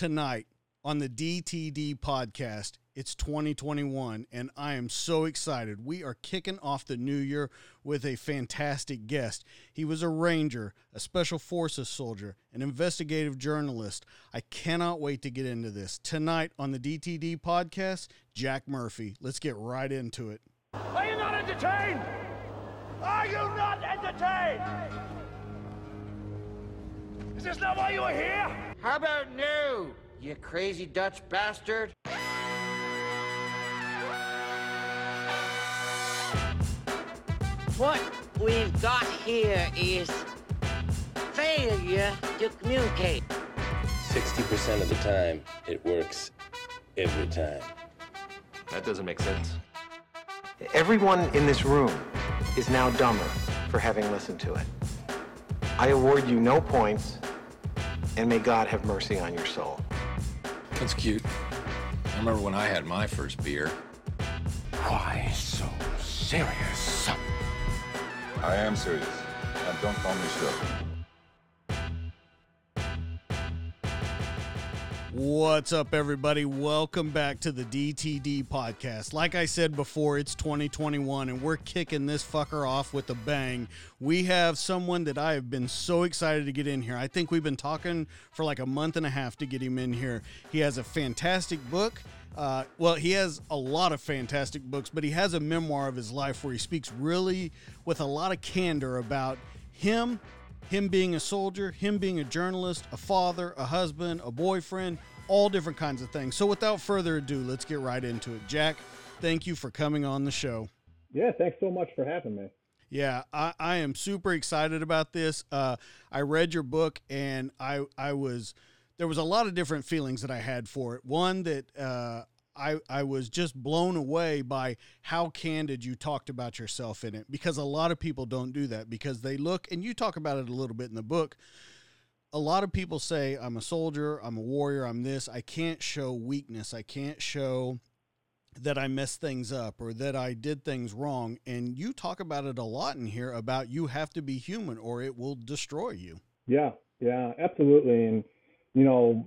tonight on the DTD podcast. It's 2021, and I am so excited. We are kicking off the new year with a fantastic guest. He was a ranger, a special forces soldier, an investigative journalist. I cannot wait to get into this. Tonight on the DTD podcast, Jack Murphy. Let's get right into it. Are you not entertained? Are you not entertained? Is this not why you are here? How about no, you crazy Dutch bastard? What we've got here is failure to communicate. 60% of the time, it works every time. That doesn't make sense. Everyone in this room is now dumber for having listened to it. I award you no points, and may God have mercy on your soul. That's cute. I remember when I had my first beer. Why so serious? I am serious. And don't call me Shirley. What's up, everybody? Welcome back to the DTD podcast. Like I said before, it's 2021 and we're kicking this fucker off with a bang. We have someone that I have been so excited to get in here. I think we've been talking for like a month and a half to get him in here. He has a fantastic book. Uh, well, he has a lot of fantastic books, but he has a memoir of his life where he speaks really with a lot of candor about him him being a soldier, him being a journalist, a father, a husband, a boyfriend, all different kinds of things. So without further ado, let's get right into it. Jack, thank you for coming on the show. Yeah, thanks so much for having me. Yeah, I, I am super excited about this. Uh, I read your book and I I was there was a lot of different feelings that I had for it. One that uh, I, I was just blown away by how candid you talked about yourself in it because a lot of people don't do that because they look and you talk about it a little bit in the book a lot of people say i'm a soldier i'm a warrior i'm this i can't show weakness i can't show that i messed things up or that i did things wrong and you talk about it a lot in here about you have to be human or it will destroy you Yeah, yeah, absolutely. And you know,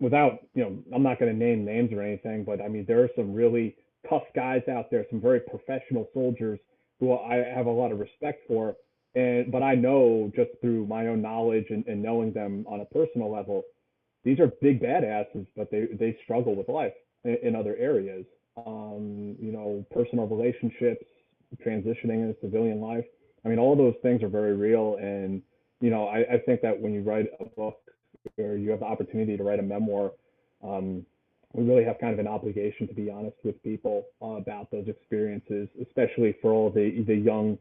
without you know, I'm not going to name names or anything, but I mean, there are some really tough guys out there, some very professional soldiers who I have a lot of respect for. And but I know just through my own knowledge and, and knowing them on a personal level, these are big badasses, but they they struggle with life in, in other areas. Um, you know, personal relationships, transitioning into civilian life. I mean, all those things are very real. And you know, I, I think that when you write a book or you have the opportunity to write a memoir, um, we really have kind of an obligation to be honest with people uh, about those experiences, especially for all the the young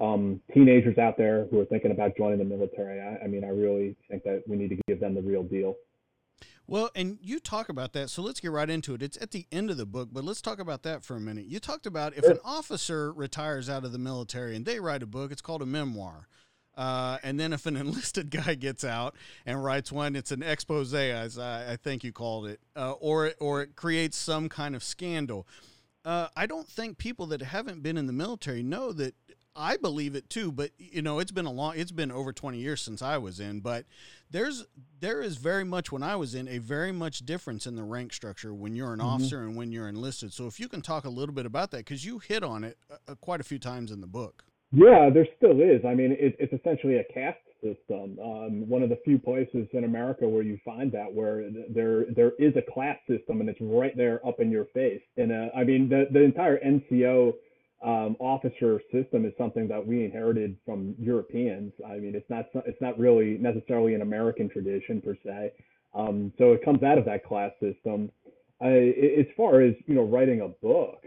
um, teenagers out there who are thinking about joining the military. I, I mean, I really think that we need to give them the real deal. Well, and you talk about that, so let's get right into it. It's at the end of the book, but let's talk about that for a minute. You talked about if an officer retires out of the military and they write a book, it's called a memoir. Uh, and then if an enlisted guy gets out and writes one, it's an expose, as I, I think you called it, uh, or or it creates some kind of scandal. Uh, I don't think people that haven't been in the military know that. I believe it too, but you know, it's been a long, it's been over 20 years since I was in, but there's, there is very much when I was in a very much difference in the rank structure when you're an officer and when you're enlisted. So if you can talk a little bit about that, cause you hit on it uh, quite a few times in the book. Yeah, there still is. I mean, it, it's essentially a caste system. Um, one of the few places in America where you find that, where there there is a class system, and it's right there up in your face. And uh, I mean, the the entire NCO um, officer system is something that we inherited from Europeans. I mean, it's not it's not really necessarily an American tradition per se. Um, so it comes out of that class system. I, as far as you know, writing a book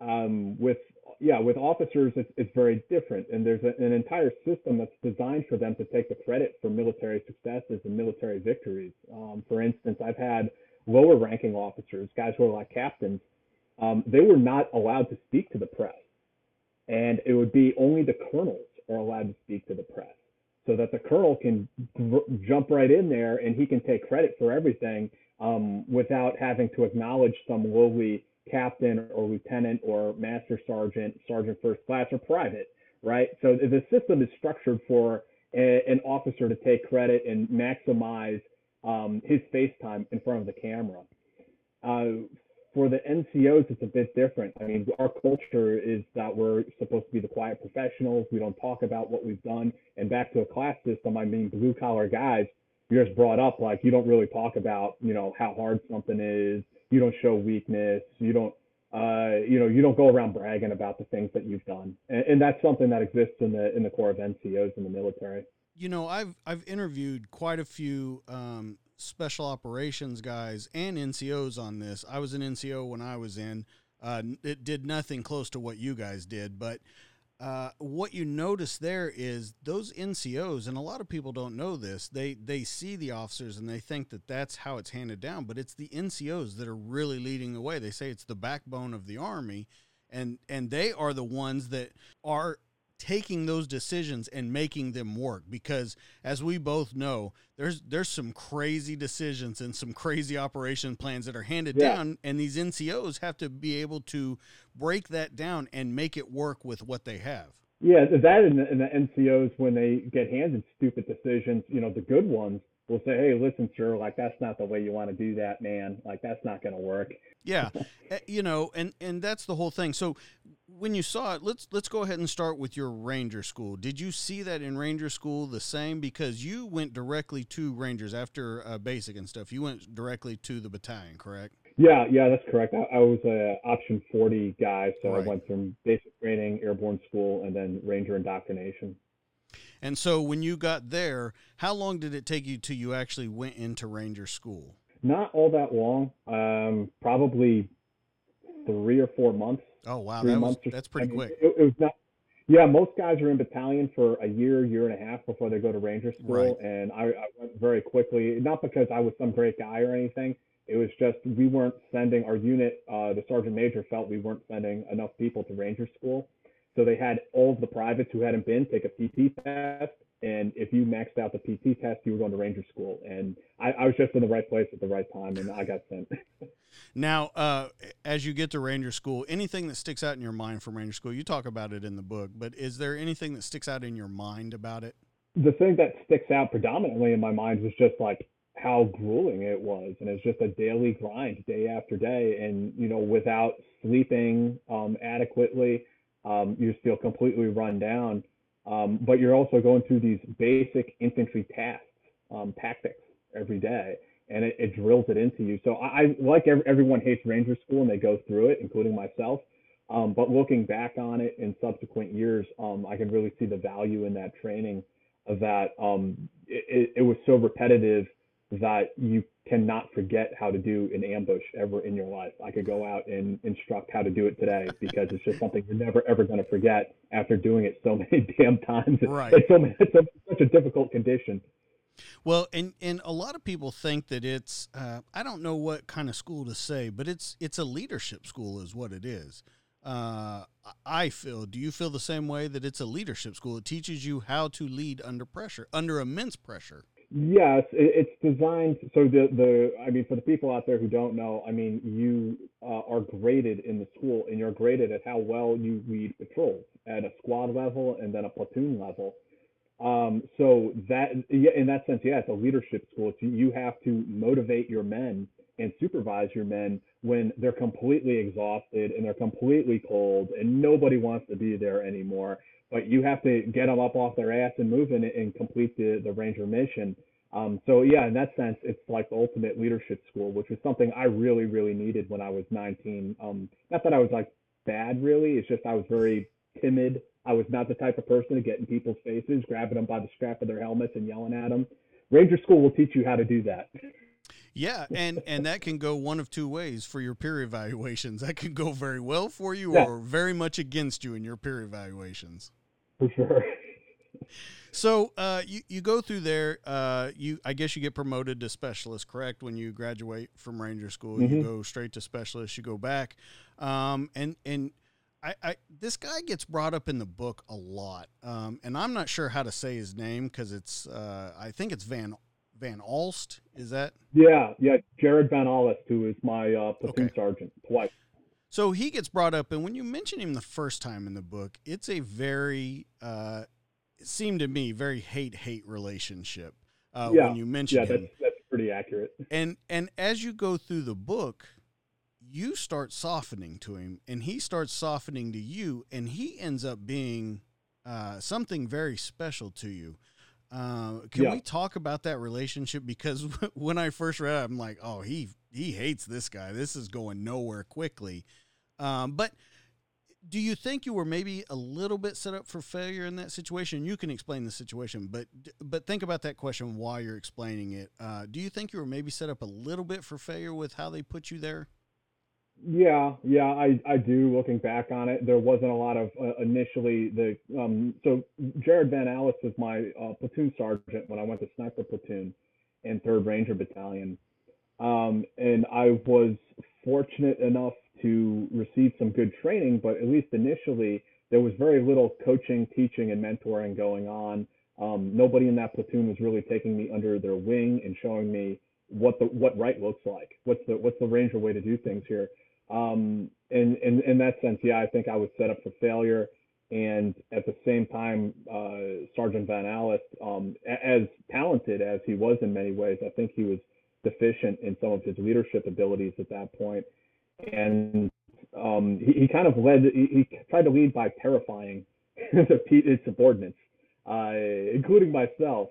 um, with yeah, with officers, it's, it's very different. And there's a, an entire system that's designed for them to take the credit for military successes and military victories. Um, for instance, I've had lower ranking officers, guys who are like captains, um, they were not allowed to speak to the press. And it would be only the colonels are allowed to speak to the press so that the colonel can jump right in there and he can take credit for everything um, without having to acknowledge some lowly captain or lieutenant or master sergeant, sergeant first class, or private, right? So the system is structured for a, an officer to take credit and maximize um, his FaceTime in front of the camera. Uh, for the NCOs, it's a bit different. I mean, our culture is that we're supposed to be the quiet professionals. We don't talk about what we've done. And back to a class system, I mean, blue collar guys, you're just brought up like you don't really talk about, you know, how hard something is. You don't show weakness. You don't, uh, you know, you don't go around bragging about the things that you've done. And, and that's something that exists in the in the Corps of NCOs in the military. You know, I've I've interviewed quite a few um, special operations guys and NCOs on this. I was an NCO when I was in. Uh, it did nothing close to what you guys did, but uh, what you notice there is those NCOs, and a lot of people don't know this. They they see the officers and they think that that's how it's handed down, but it's the NCOs that are really leading the way. They say it's the backbone of the army, and and they are the ones that are taking those decisions and making them work because as we both know there's there's some crazy decisions and some crazy operation plans that are handed yeah. down and these NCOs have to be able to break that down and make it work with what they have. Yeah, that and the, and the NCOs when they get handed stupid decisions, you know, the good ones will say, "Hey, listen, sir, like that's not the way you want to do that, man. Like that's not going to work." Yeah, eh, you know, and and that's the whole thing. So when you saw it, let's let's go ahead and start with your Ranger School. Did you see that in Ranger School the same? Because you went directly to Rangers after uh, basic and stuff. You went directly to the battalion, correct? Yeah, yeah, that's correct. I, I was a option forty guy, so right. I went from basic training, airborne school, and then Ranger indoctrination. And so when you got there, how long did it take you till you actually went into Ranger School? Not all that long. Um, probably three or four months. Oh wow, that was, that's pretty I mean, quick. It, it, was not. Yeah, most guys are in battalion for a year, year and a half before they go to Ranger School, right. and I, I went very quickly. Not because I was some great guy or anything. It was just we weren't sending our unit. Uh, the sergeant major felt we weren't sending enough people to Ranger School, so they had all of the privates who hadn't been take a PT test, and if you maxed out the PT test, you were going to Ranger School. And I, I was just in the right place at the right time, and I got sent. now, uh, as you get to Ranger School, anything that sticks out in your mind from Ranger School, you talk about it in the book, but is there anything that sticks out in your mind about it? The thing that sticks out predominantly in my mind was just like how grueling it was, and it's just a daily grind, day after day, and you know, without sleeping um, adequately, um, you just feel completely run down um, but you're also going through these basic infantry tasks, um, tactics every day, and it, it, drills it into you. So I, I like every, everyone hates Ranger School and they go through it, including myself. Um, but looking back on it in subsequent years, um, I can really see the value in that training. Of that, um, it, it was so repetitive that you cannot forget how to do an ambush ever in your life. I could go out and instruct how to do it today because it's just something you're never ever going to forget after doing it so many damn times. Right. It's, so, it's a, such a difficult condition. Well, and and a lot of people think that it's uh, I don't know what kind of school to say, but it's it's a leadership school is what it is. Uh, I feel. Do you feel the same way that it's a leadership school? It teaches you how to lead under pressure, under immense pressure. Yes, it's designed so the the I mean for the people out there who don't know, I mean you uh, are graded in the school and you're graded at how well you lead patrols at a squad level and then a platoon level. Um, so that yeah, in that sense, yeah, it's a leadership school. It's, you have to motivate your men and supervise your men when they're completely exhausted and they're completely cold and nobody wants to be there anymore but you have to get them up off their ass and moving and complete the, the Ranger mission. Um, so yeah, in that sense, it's like the ultimate leadership school, which was something I really, really needed when I was 19. Um, not that I was like bad, really. It's just I was very timid. I was not the type of person to get in people's faces, grabbing them by the strap of their helmets and yelling at them. Ranger school will teach you how to do that. Yeah, and and that can go one of two ways for your peer evaluations. That can go very well for you, yeah. or very much against you in your peer evaluations for sure. So uh, you you go through there. Uh, you I guess you get promoted to specialist, correct? When you graduate from Ranger School, mm-hmm. you go straight to specialist. You go back, um, and and I, I, this guy gets brought up in the book a lot, um, and I'm not sure how to say his name because it's uh, I think it's Van Van Aalst. Is that? Yeah, yeah, Jared Van Aalst, who is my uh, platoon okay. sergeant twice. So he gets brought up, and when you mention him the first time in the book, it's a very, uh, it seemed to me, very hate hate relationship. Uh, yeah. When you mention yeah, that's, him. that's pretty accurate. And and as you go through the book, you start softening to him, and he starts softening to you, and he ends up being uh, something very special to you. Uh, can Yeah. we talk about that relationship? Because when I first read it, I'm like, oh, he he hates this guy. This is going nowhere quickly. Um, but do you think you were maybe a little bit set up for failure in that situation? You can explain the situation, but but think about that question while you're explaining it. Uh, do you think you were maybe set up a little bit for failure with how they put you there? Yeah, yeah, I I do. Looking back on it, there wasn't a lot of uh, initially the um. So Jared Van Aalst was my uh, platoon sergeant when I went to sniper platoon in Third Ranger Battalion, um, and I was fortunate enough to receive some good training. But at least initially, there was very little coaching, teaching, and mentoring going on. Um, nobody in that platoon was really taking me under their wing and showing me what the what right looks like. What's the what's the Ranger way to do things here? um, in, in in that sense, yeah, I think I was set up for failure. And at the same time, uh, Sergeant Van Aalst, um, as talented as he was in many ways, I think he was deficient in some of his leadership abilities at that point. And um, he, he kind of led, he, he tried to lead by terrifying his subordinates, uh, including myself.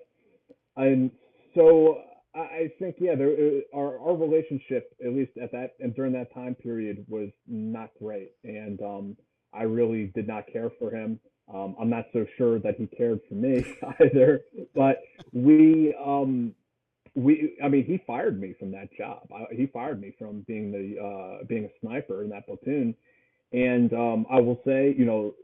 And so I I think yeah, there uh, our our relationship at least at that and during that time period was not great, and um, I really did not care for him. Um, I'm not so sure that he cared for me either, but we um, we I mean he fired me from that job. I, he fired me from being the uh, being a sniper in that platoon, and um, I will say you know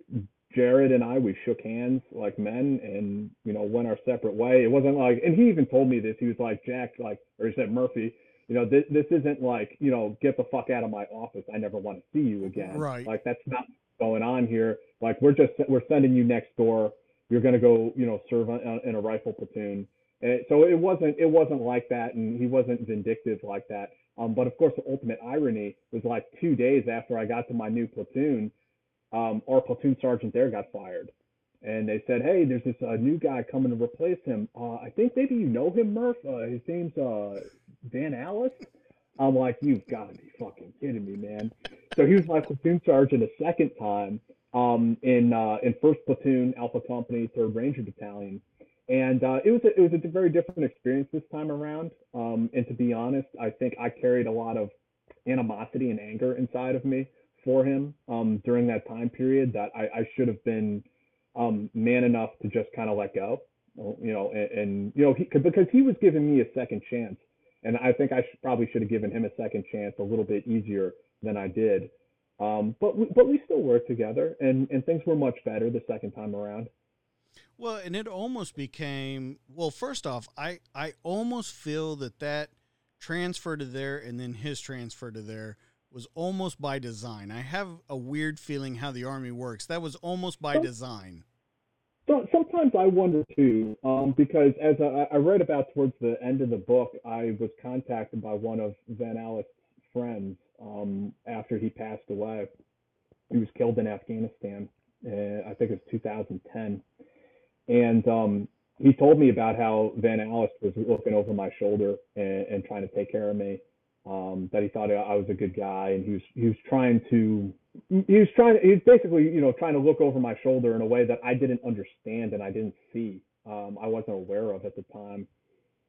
Jared and I, we shook hands like men and, you know, went our separate way. It wasn't like, and he even told me this. He was like, Jack, like, or he said, Murphy, you know, this, this isn't like, you know, get the fuck out of my office. I never want to see you again. Right. Like, that's not going on here. Like, we're just, we're sending you next door. You're going to go, you know, serve on, in a rifle platoon. And so it wasn't, it wasn't like that. And he wasn't vindictive like that. Um, but of course, the ultimate irony was like two days after I got to my new platoon, um, our platoon sergeant there got fired. And they said, hey, there's this uh, new guy coming to replace him. Uh, I think maybe you know him, Murph. Uh, his name's uh, Van Aalst. I'm like, you've got to be fucking kidding me, man. So he was my platoon sergeant a second time um, in uh, in First Platoon, Alpha Company, Third Ranger Battalion, and uh, it was a, it was a very different experience this time around. Um, and to be honest, I think I carried a lot of animosity and anger inside of me for him um, during that time period that I, I should have been um, man enough to just kind of let go, you know, and, and you know, he, because he was giving me a second chance, and I think I should, probably should have given him a second chance a little bit easier than I did. Um, but we, but we still worked together, and and things were much better the second time around. Well, and it almost became well. First off, I I almost feel that that transfer to there and then his transfer to there was almost by design. I have a weird feeling how the army works. That was almost by design. So sometimes I wonder too, um, because as I, I read about towards the end of the book, I was contacted by one of Van Aalst's friends um, after he passed away. He was killed in Afghanistan. Uh, I think it was 2010, and um, he told me about how Van Aalst was looking over my shoulder and, and trying to take care of me. Um, that he thought I was a good guy, and he was he was trying to he was trying he was basically you know trying to look over my shoulder in a way that I didn't understand and I didn't see. Um, I wasn't aware of at the time.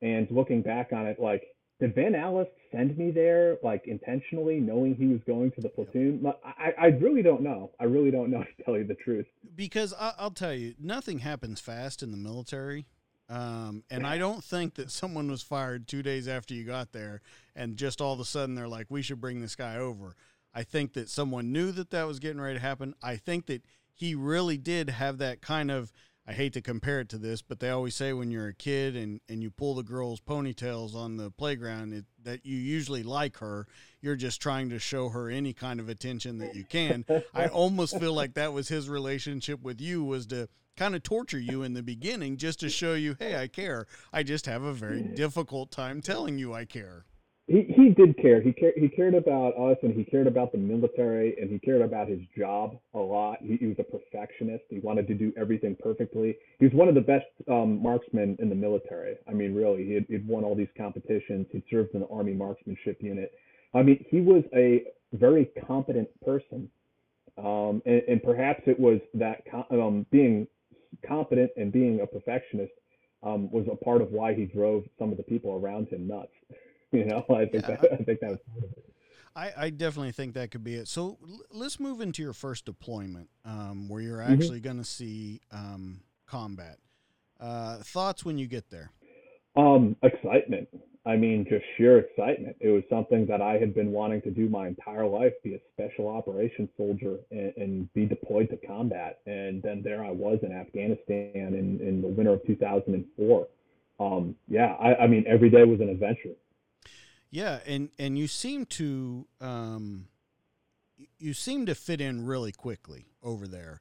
And looking back on it, like did Van Aalst send me there like intentionally, knowing he was going to the platoon? I I really don't know. I really don't know to tell you the truth. Because I, I'll tell you, nothing happens fast in the military. Um, and I don't think that someone was fired two days after you got there and just all of a sudden they're like, we should bring this guy over. I think that someone knew that that was getting ready to happen. I think that he really did have that kind of, I hate to compare it to this, but they always say when you're a kid and, and you pull the girl's ponytails on the playground it, that you usually like her, you're just trying to show her any kind of attention that you can. I almost feel like that was his relationship with you was to kind of torture you in the beginning just to show you, hey, I care. I just have a very difficult time telling you I care. He he did care. He cared he cared about us and he cared about the military and he cared about his job a lot. He, he was a perfectionist. He wanted to do everything perfectly. He was one of the best um, marksmen in the military. I mean, really, he had, he'd won all these competitions. He'd served in the Army Marksmanship Unit. I mean, he was a very competent person. Um, and, and perhaps it was that um, being competent and being a perfectionist um, was a part of why he drove some of the people around him nuts. You know, I think yeah, that, I think that was I, I, definitely think that could be it. So l- let's move into your first deployment, um, where you're mm-hmm. actually mm-hmm. going to see um, combat. Uh, thoughts when you get there? Um, excitement. I mean, just sheer excitement. It was something that I had been wanting to do my entire life: be a special operations soldier and, and be deployed to combat. And then there I was in Afghanistan in, in the winter of 2004. Um, yeah, I, I mean, every day was an adventure. Yeah, and and you seem to um, you seem to fit in really quickly over there,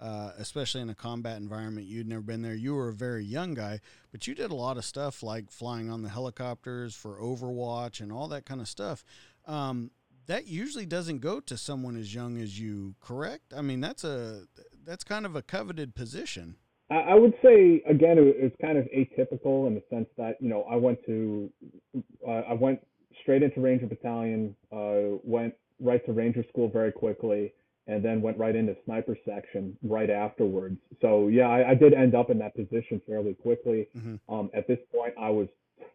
uh, especially in a combat environment. You'd never been there. You were a very young guy, but you did a lot of stuff like flying on the helicopters for Overwatch and all that kind of stuff. Um, that usually doesn't go to someone as young as you, correct? I mean, that's a that's kind of a coveted position. I would say again, it's kind of atypical in the sense that you know I went to uh, I went straight into Ranger Battalion, uh, went right to Ranger School very quickly, and then went right into Sniper Section right afterwards. So yeah, I, I did end up in that position fairly quickly. Mm-hmm. Um, at this point, I was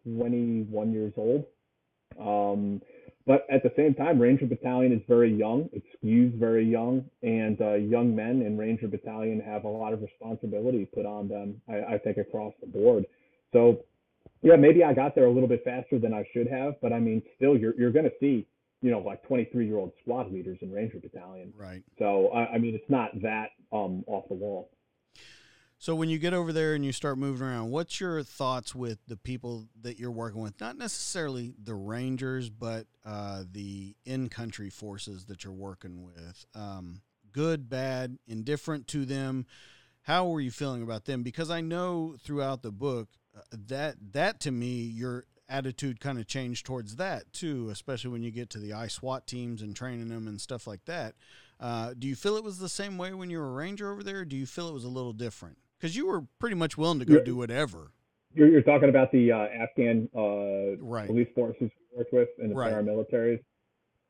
21 years old. Um, but at the same time, Ranger Battalion is very young. It skews very young, and uh, young men in Ranger Battalion have a lot of responsibility put on them. I, I think across the board. So yeah, maybe I got there a little bit faster than I should have, but I mean, still, you're you're going to see, you know, like 23 year old squad leaders in Ranger Battalion. Right. So I, I mean, it's not that um off the wall. So when you get over there and you start moving around, what's your thoughts with the people that you're working with? Not necessarily the Rangers, but uh, the in-country forces that you're working with. Um, good, bad, indifferent to them. How were you feeling about them? Because I know throughout the book that that to me your attitude kind of changed towards that too, especially when you get to the I SWAT teams and training them and stuff like that. Uh, do you feel it was the same way when you were a ranger over there? do you feel it was a little different? Because you were pretty much willing to go you're, do whatever. You're, you're, talking about the uh, Afghan uh, right. police forces we worked with and the right. paramilitaries.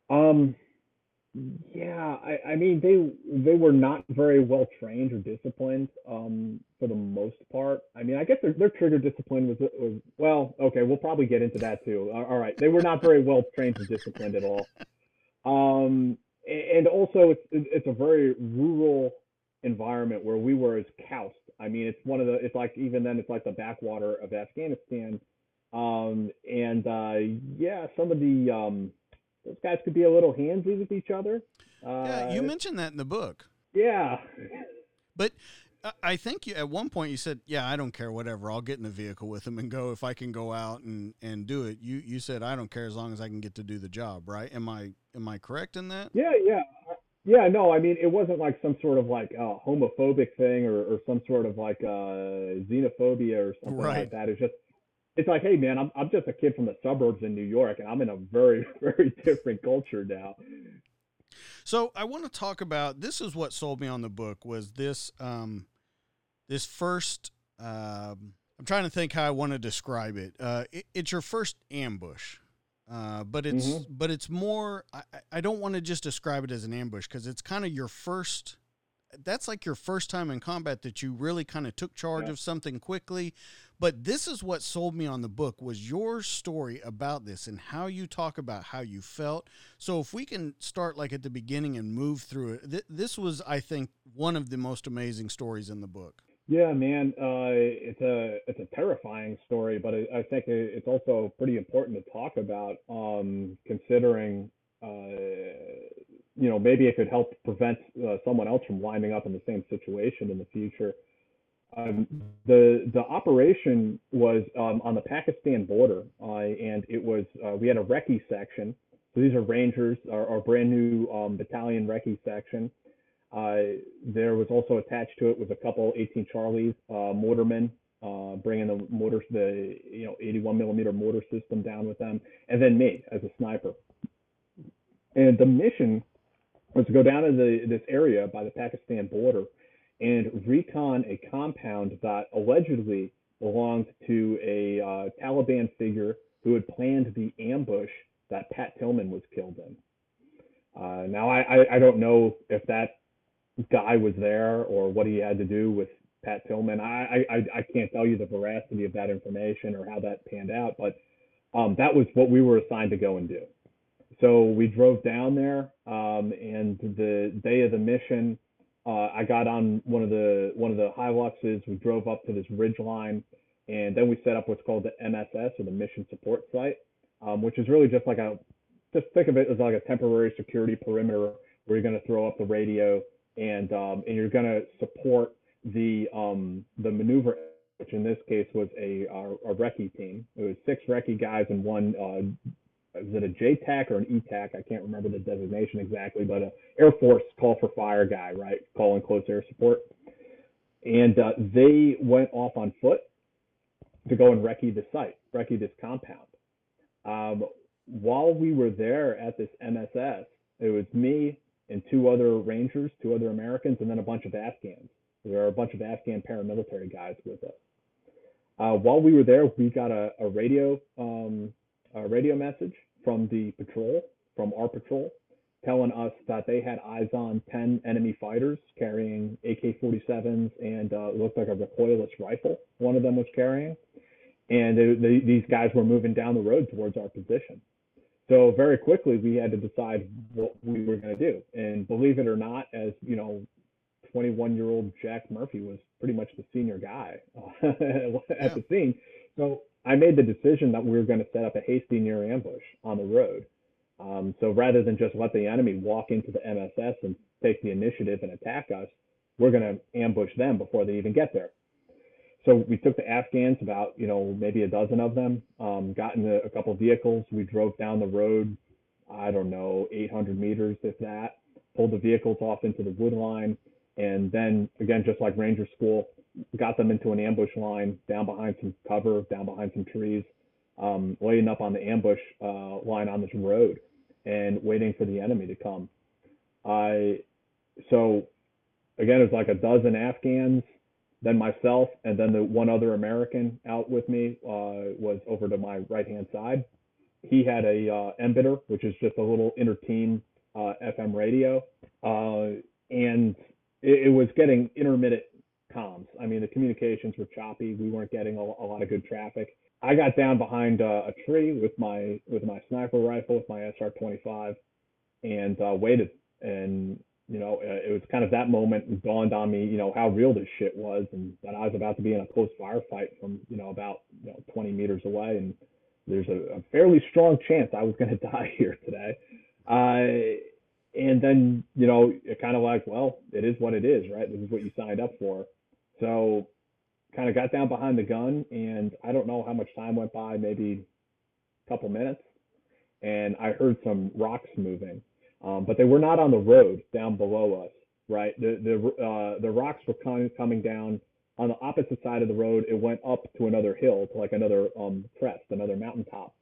Um, yeah, I, I mean they they were not very well trained or disciplined um, for the most part. I mean, I guess their, their trigger discipline was, was well, okay. We'll probably get into that too. All right, they were not very well trained or disciplined at all. Um, and also, it's it's a very rural environment where we were as Khost. I mean, it's one of the it's like even then it's like the backwater of Afghanistan. Um, and uh, yeah, some of the um, those guys could be a little handsy with each other. Uh, yeah, you mentioned that in the book. Yeah, but I think you, at one point you said, "Yeah, I don't care, whatever. I'll get in the vehicle with them and go if I can go out and and do it." You you said, "I don't care as long as I can get to do the job." Right? Am I am I correct in that? Yeah, yeah, yeah. No, I mean it wasn't like some sort of like uh, homophobic thing or, or some sort of like uh, xenophobia or something right. like that. It's just it's like, hey man, I'm I'm just a kid from the suburbs in New York, and I'm in a very very different culture now. So I want to talk about this. Is what sold me on the book was this um, this first. Um, I'm trying to think how I want to describe it. Uh, it it's your first ambush, uh, but it's mm-hmm. but it's more. I, I don't want to just describe it as an ambush because it's kind of your first that's like your first time in combat that you really kind of took charge yeah. of something quickly but this is what sold me on the book was your story about this and how you talk about how you felt. So if we can start like at the beginning and move through it, th- this was, I think, one of the most amazing stories in the book. Yeah, man, uh, it's a it's a terrifying story, but I, I think it's also pretty important to talk about, um, considering uh, you know maybe it could help prevent uh, someone else from winding up in the same situation in the future. Um, the the operation was um, on the Pakistan border, uh, and it was uh, we had a recce section. So these are Rangers, our, our brand new um, battalion recce section. Uh, there was also attached to it was a couple 18 Charlies, uh, mortarmen, uh, bringing the mortar, the you know 81 millimeter mortar system down with them, and then me as a sniper. And the mission was to go down to the, this area by the Pakistan border and recon a compound that allegedly belonged to a uh, Taliban figure who had planned the ambush that Pat Tillman was killed in. Uh, now, I, I, I, don't know if that guy was there or what he had to do with Pat Tillman. I, I, I can't tell you the veracity of that information or how that panned out, but um, that was what we were assigned to go and do. So we drove down there, um, and the day of the mission, uh, I got on one of the one of the Hiluxes. We drove up to this ridge line, and then we set up what's called the MSS or the Mission Support Site, um, which is really just like a just think of it as like a temporary security perimeter where you're going to throw up the radio and um, and you're going to support the um, the maneuver, which in this case was a a, a recce team. It was six recce guys and one uh, is it a JTAC or an ETAC? I can't remember the designation exactly, but an Air Force call for fire guy, right? Calling close air support. And uh, they went off on foot to go and recce the site, recce this compound. Um, while we were there at this MSS, it was me and two other Rangers, two other Americans, and then a bunch of Afghans. There are a bunch of Afghan paramilitary guys with us. Uh, while we were there, we got a, a radio um, a radio message from the patrol, from our patrol, telling us that they had eyes on 10 enemy fighters carrying AK 47s and uh, looked like a recoilless rifle, one of them was carrying. And they, they, these guys were moving down the road towards our position. So very quickly, we had to decide what we were going to do. And believe it or not, as you know, 21 year old Jack Murphy was pretty much the senior guy uh, at yeah. the scene. So I made the decision that we were going to set up a hasty near ambush on the road. Um, so rather than just let the enemy walk into the MSS and take the initiative and attack us, we're going to ambush them before they even get there. So we took the Afghans, about you know maybe a dozen of them, um, got in a, couple vehicles. We drove down the road, I don't know, 800 meters if that. Pulled the vehicles off into the wood line, and then again, just like Ranger School, got them into an ambush line down behind some cover, down behind some trees, um, laying up on the ambush uh, line on this road and waiting for the enemy to come. I so again, it was like a dozen Afghans, then myself, and then the one other American out with me uh, was over to my right hand side. He had a uh, MBITR, which is just a little inter team uh, FM radio, uh, and it, it was getting intermittent. I mean, the communications were choppy. We weren't getting a, a lot of good traffic. I got down behind uh, a tree with my with my sniper rifle with my SR-25 and uh, waited. And you know, uh, it was kind of that moment dawned on me, you know, how real this shit was, and that I was about to be in a close firefight from you know about you know 20 meters away, and there's a, a fairly strong chance I was going to die here today. Uh, and then you know, it kind of like, well, it is what it is, right? This is what you signed up for. So kind of got down behind the gun and I don't know how much time went by, maybe a couple minutes, and I heard some rocks moving, um, but they were not on the road down below us, right? The the uh, the rocks were coming coming down on the opposite side of the road. It went up to another hill, to like another um, crest, another mountaintop,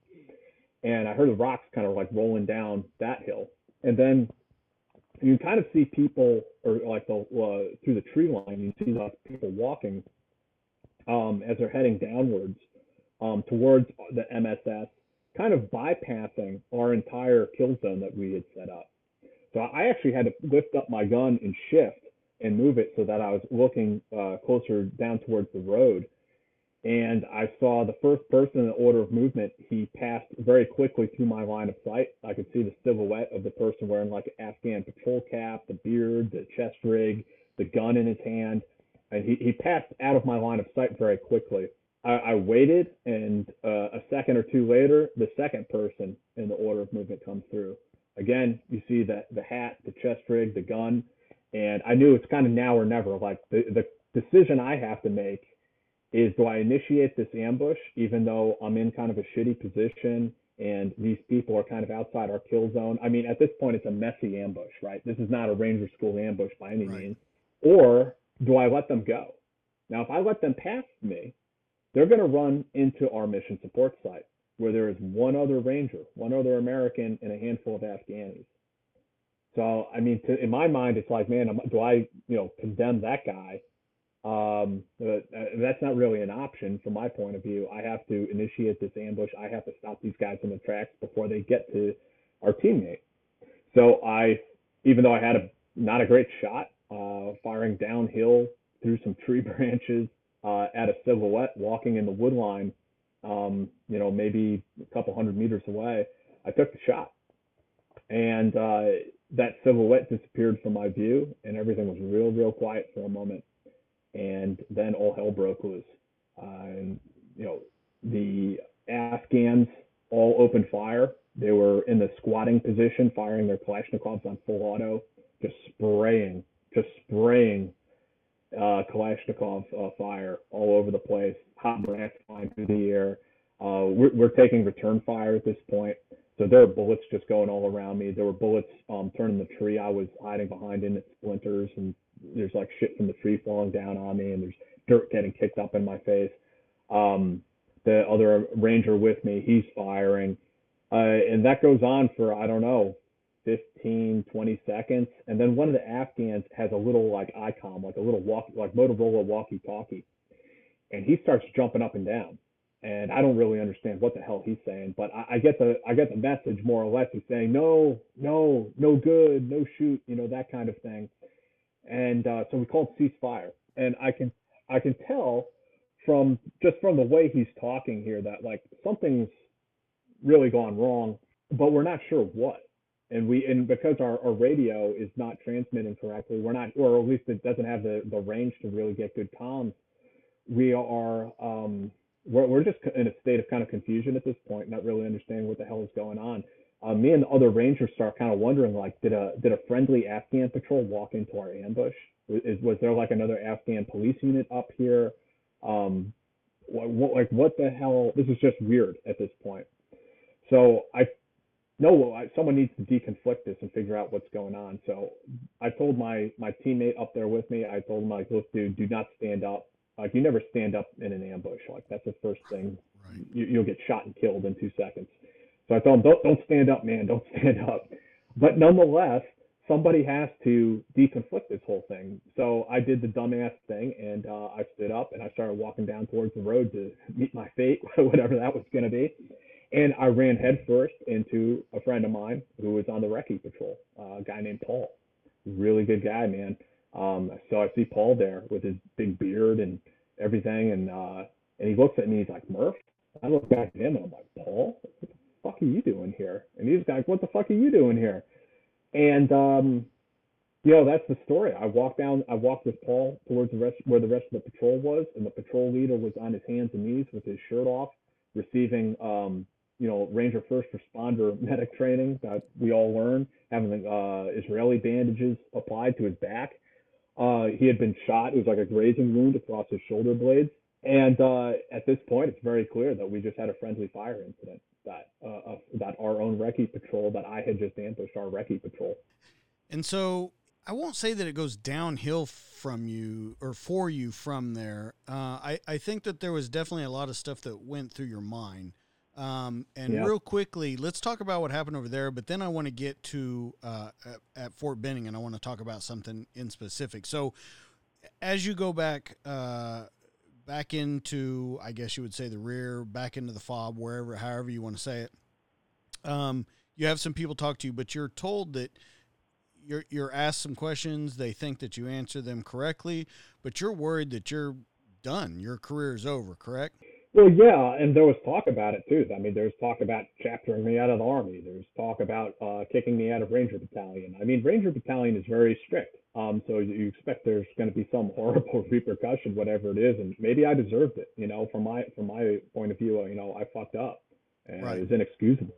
and I heard the rocks kind of like rolling down that hill, and then you kind of see people, or like the uh, through the tree line, you see like people walking um, as they're heading downwards um, towards the MSS, kind of bypassing our entire kill zone that we had set up. So I actually had to lift up my gun and shift and move it so that I was looking uh, closer down towards the road and I saw the first person in the order of movement. He passed very quickly through my line of sight. I could see the silhouette of the person wearing like an Afghan patrol cap, the beard, the chest rig, the gun in his hand, and he, he passed out of my line of sight very quickly. I, I waited, and uh, a second or two later, the second person in the order of movement comes through. Again, you see the the hat, the chest rig, the gun, and I knew it's kind of now or never. Like the the decision I have to make is do I initiate this ambush even though I'm in kind of a shitty position and these people are kind of outside our kill zone? I mean, at this point, it's a messy ambush, right? This is not a Ranger School ambush by any right. means. Or do I let them go? Now, if I let them pass me, they're going to run into our mission support site where there is one other Ranger, one other American, and a handful of Afghanis. So, I mean, to, in my mind, it's like, man, do I, you know, condemn that guy? Um, but, uh, that's not really an option from my point of view. I have to initiate this ambush. I have to stop these guys in the tracks before they get to our teammate. So I, even though I had a not a great shot, uh, firing downhill through some tree branches uh, at a silhouette walking in the wood line, um, you know, maybe a couple hundred meters away, I took the shot. And uh, that silhouette disappeared from my view, and everything was real, real quiet for a moment. And then all hell broke loose. Uh, and, you know, the Afghans all opened fire. They were in the squatting position, firing their Kalashnikovs on full auto, just spraying, just spraying uh, Kalashnikov uh, fire all over the place. Hot brass flying through the air. Uh, we're, we're taking return fire at this point. So there are bullets just going all around me. There were bullets um, turning the tree I was hiding behind in splinters, and there's like shit from the tree falling down on me, and there's dirt getting kicked up in my face. Um, the other ranger with me, he's firing, uh, and that goes on for I don't know, 15, 20 seconds, and then one of the Afghans has a little like ICOM, like a little walk, like Motorola walkie-talkie, and he starts jumping up and down and I don't really understand what the hell he's saying, but I, I get the I get the message more or less. He's saying no, no, no good, no shoot, you know that kind of thing. And uh, so we called ceasefire, and I can I can tell from just from the way he's talking here that like something's really gone wrong, but we're not sure what. And we and because our, our radio is not transmitting correctly, we're not, or at least it doesn't have the the range to really get good comms. We are um, we're, we're just in a state of kind of confusion at this point, not really understanding what the hell is going on. Uh, me and the other rangers start kind of wondering, like, did a did a friendly Afghan patrol walk into our ambush? Is, was there like another Afghan police unit up here? Um, what, what, like what the hell? This is just weird at this point. So I know I, someone needs to deconflict this and figure out what's going on. So I told my my teammate up there with me, I told him like, look, dude, do not stand up. Like you never stand up in an ambush. Like that's the first thing. Right. You, you'll get shot and killed in two seconds. So I told him, don't don't stand up, man. Don't stand up. But nonetheless, somebody has to deconflict this whole thing. So I did the dumbass thing and uh, I stood up and I started walking down towards the road to meet my fate, whatever that was going to be. And I ran headfirst into a friend of mine who was on the recce patrol, uh, a guy named Paul. Really good guy, man. Um, so I see Paul there with his big beard and everything, and uh, and he looks at me. He's like, Murph. I look back at him and I'm like, Paul, what fuck are you doing here? And these guys, what the fuck are you doing here? And um, you know, that's the story. I walked down. I walked with Paul towards the rest where the rest of the patrol was, and the patrol leader was on his hands and knees with his shirt off, receiving um, you know, Ranger first responder medic training that we all learn, having uh, Israeli bandages applied to his back. Uh, he had been shot. It was like a grazing wound across his shoulder blades. And uh, at this point, it's very clear that we just had a friendly fire incident. That uh, that our own recce patrol, that I had just ambushed our recce patrol. And so I won't say that it goes downhill from you or for you from there. Uh, I I think that there was definitely a lot of stuff that went through your mind. Um, and yeah. real quickly, let's talk about what happened over there. But then I want to get to uh, at, at, Fort Benning, and I want to talk about something in specific. So, as you go back, uh, back into, I guess you would say the rear, back into the fob, wherever, however you want to say it. Um, you have some people talk to you, but you're told that you're you're asked some questions. They think that you answer them correctly, but you're worried that you're done. Your career is over. Correct? Well, yeah, and there was talk about it too. I mean, there's talk about chaptering me out of the army. There's talk about uh, kicking me out of Ranger Battalion. I mean, Ranger Battalion is very strict, um, so you expect there's going to be some horrible repercussion, whatever it is, and maybe I deserved it. You know, from my from my point of view, you know, I fucked up, and right. it was inexcusable.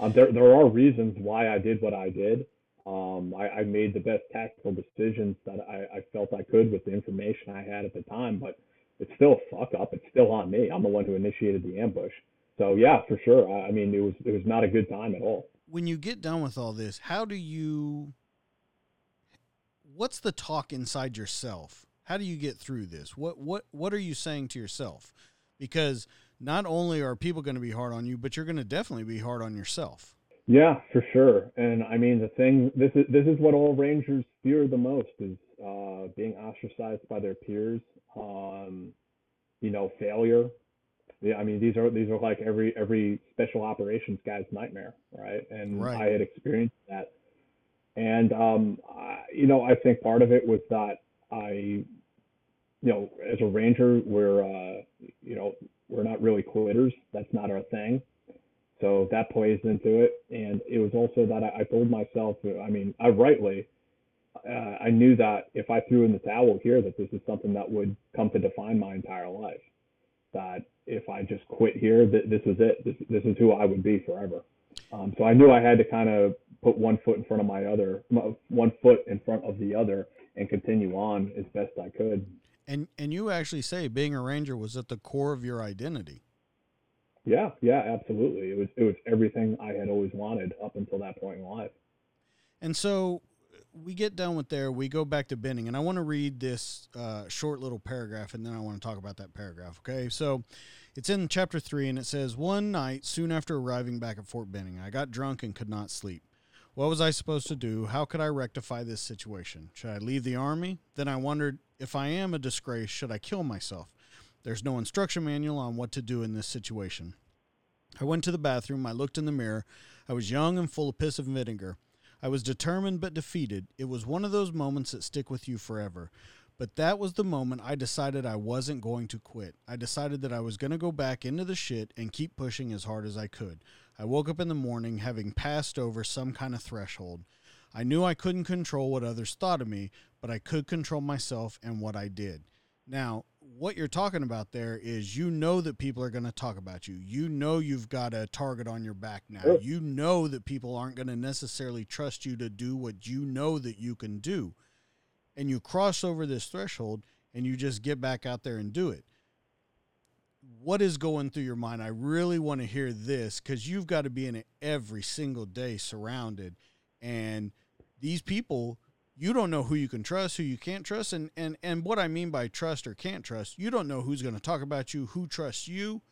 Um, there there are reasons why I did what I did. Um, I, I made the best tactical decisions that I, I felt I could with the information I had at the time, but it's still a fuck up. It's still on me. I'm the one who initiated the ambush. So yeah, for sure. I, I mean, it was it was not a good time at all. When you get done with all this, how do you? What's the talk inside yourself? How do you get through this? What what what are you saying to yourself? because not only are people going to be hard on you, but you're going to definitely be hard on yourself. Yeah, for sure. And I mean, the thing this is this is what all Rangers fear the most is uh, being ostracized by their peers. Um, you know, failure. Yeah, I mean, these are these are like every every special operations guy's nightmare, right? And Right. I had experienced that. And um, I, you know, I think part of it was that I, you know, as a ranger, we're uh, you know, we're not really quitters. That's not our thing. So that plays into it. And it was also that I, I told myself, I mean, I rightly, uh, I knew that if I threw in the towel here, that this is something that would come to define my entire life. That if I just quit here, that this is it. This, this is who I would be forever. Um, so I knew I had to kind of put one foot in front of my other, one foot in front of the other, and continue on as best I could. And and you actually say being a ranger was at the core of your identity. Yeah, yeah, absolutely. It was it was everything I had always wanted up until that point in life. And so we get done with there. We go back to Benning, and I want to read this uh, short little paragraph, and then I want to talk about that paragraph. Okay, so it's in chapter three, and it says, "One night, soon after arriving back at Fort Benning, I got drunk and could not sleep. What was I supposed to do? How could I rectify this situation? Should I leave the army? Then I wondered if I am a disgrace, should I kill myself? There's no instruction manual on what to do in this situation. I went to the bathroom. I looked in the mirror. I was young and full of piss and vinegar. I was determined but defeated. It was one of those moments that stick with you forever. But that was the moment I decided I wasn't going to quit. I decided that I was going to go back into the shit and keep pushing as hard as I could. I woke up in the morning having passed over some kind of threshold. I knew I couldn't control what others thought of me, but I could control myself and what I did. Now, what you're talking about there is you know that people are going to talk about you. You know you've got a target on your back now. You know that people aren't going to necessarily trust you to do what you know that you can do. And you cross over this threshold and you just get back out there and do it. What is going through your mind? I really want to hear this because you've got to be in it every single day surrounded. And these people you don't know who you can trust, who you can't trust, and and and what I mean by trust or can't trust, you don't know who's going to talk about you, who trusts you.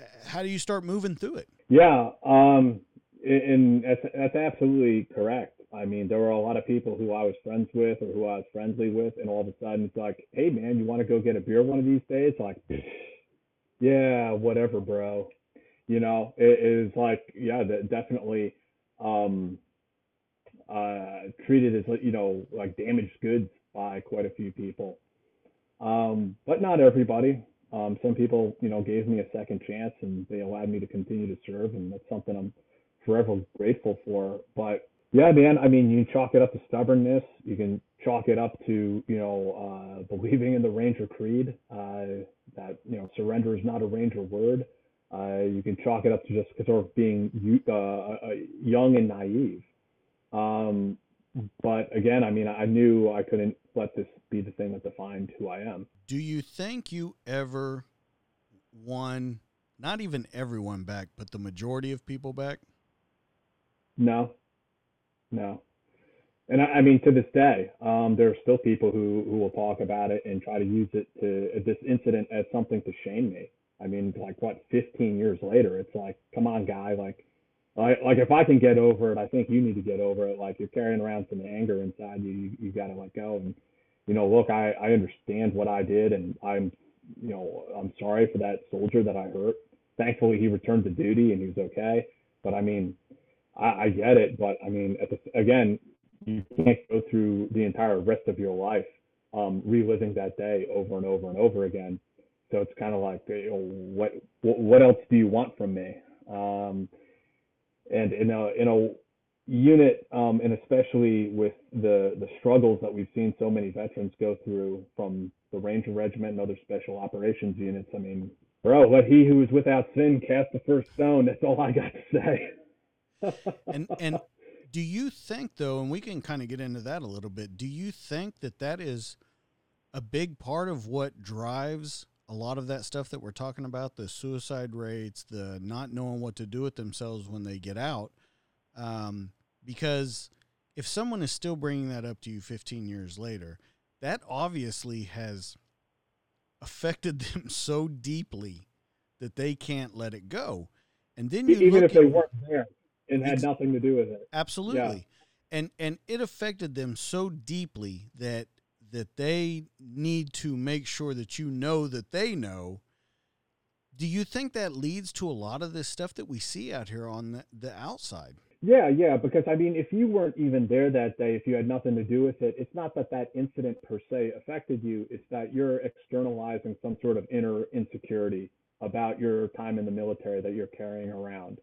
Uh, How do you start moving through it? Yeah, um, and that's, that's absolutely correct. I mean, there were a lot of people who I was friends with or who I was friendly with, and all of a sudden it's like, hey man, you want to go get a beer one of these days? Like, yeah, whatever, bro. You know, it is like, yeah, that definitely um, uh, treated as you know like damaged goods by quite a few people, um, but not everybody. Um, some people, you know, gave me a second chance and they allowed me to continue to serve, and that's something I'm forever grateful for. But yeah, man, I mean, you chalk it up to stubbornness. You can chalk it up to, you know, uh, believing in the Ranger Creed, uh, that, you know, surrender is not a Ranger word. Uh, you can chalk it up to just sort of being uh, uh, young and naive. Um, but again, I mean, I knew I couldn't let this be the thing that defined who I am. Do you think you ever won not even everyone back, but the majority of people back? No, no. And I, I mean, to this day, um, there are still people who, who will talk about it and try to use it to this incident as something to shame me. I mean, like what, 15 years later, it's like, come on, guy, like, like, like if I can get over it, I think you need to get over it. Like you're carrying around some anger inside you, you, you got to let go. And you know, look, I, I understand what I did, and I'm, you know, I'm sorry for that soldier that I hurt. Thankfully, he returned to duty and he was okay. But I mean, I, I get it. But I mean, at the, again, you can't go through the entire rest of your life um, reliving that day over and over and over again. So it's kind of like, you know, what, what what else do you want from me? Um, and in a in a unit, um, and especially with the the struggles that we've seen so many veterans go through from the Ranger Regiment and other special operations units. I mean, bro, let he who is without sin cast the first stone. That's all I got to say. And and do you think though, and we can kind of get into that a little bit. Do you think that that is a big part of what drives a lot of that stuff that we're talking about the suicide rates the not knowing what to do with themselves when they get out um, because if someone is still bringing that up to you 15 years later that obviously has affected them so deeply that they can't let it go. And then you even look if they at- weren't there and had nothing to do with it. absolutely and and it affected them so deeply that that they need to make sure that you know that they know do you think that leads to a lot of this stuff that we see out here on the, the outside Yeah, yeah, because I mean, if you weren't even there that day, if you had nothing to do with it, it's not that that incident per se affected you. It's that you're externalizing some sort of inner insecurity about your time in the military that you're carrying around.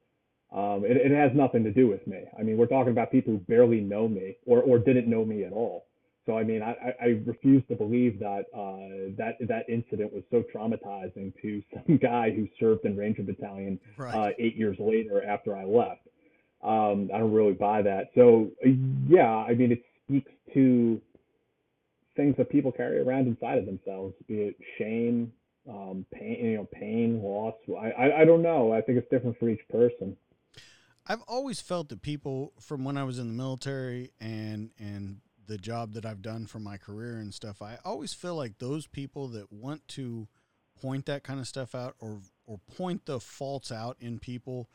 Um, it, it has nothing to do with me. I mean, we're talking about people who barely know me or, or didn't know me at all. So I mean, I, I- refuse to believe that uh, that that incident was so traumatizing to some guy who served in Ranger Battalion right uh, eight years later after I left. Um, I don't really buy that. So uh, yeah, I mean, it speaks to things that people carry around inside of themselves, be it shame, um, pain, you know, pain, loss. I, I, I don't know. I think it's different for each person. I've always felt that people from when I was in the military and and the job that I've done for my career and stuff, I always feel like those people that want to point that kind of stuff out or or point the faults out in people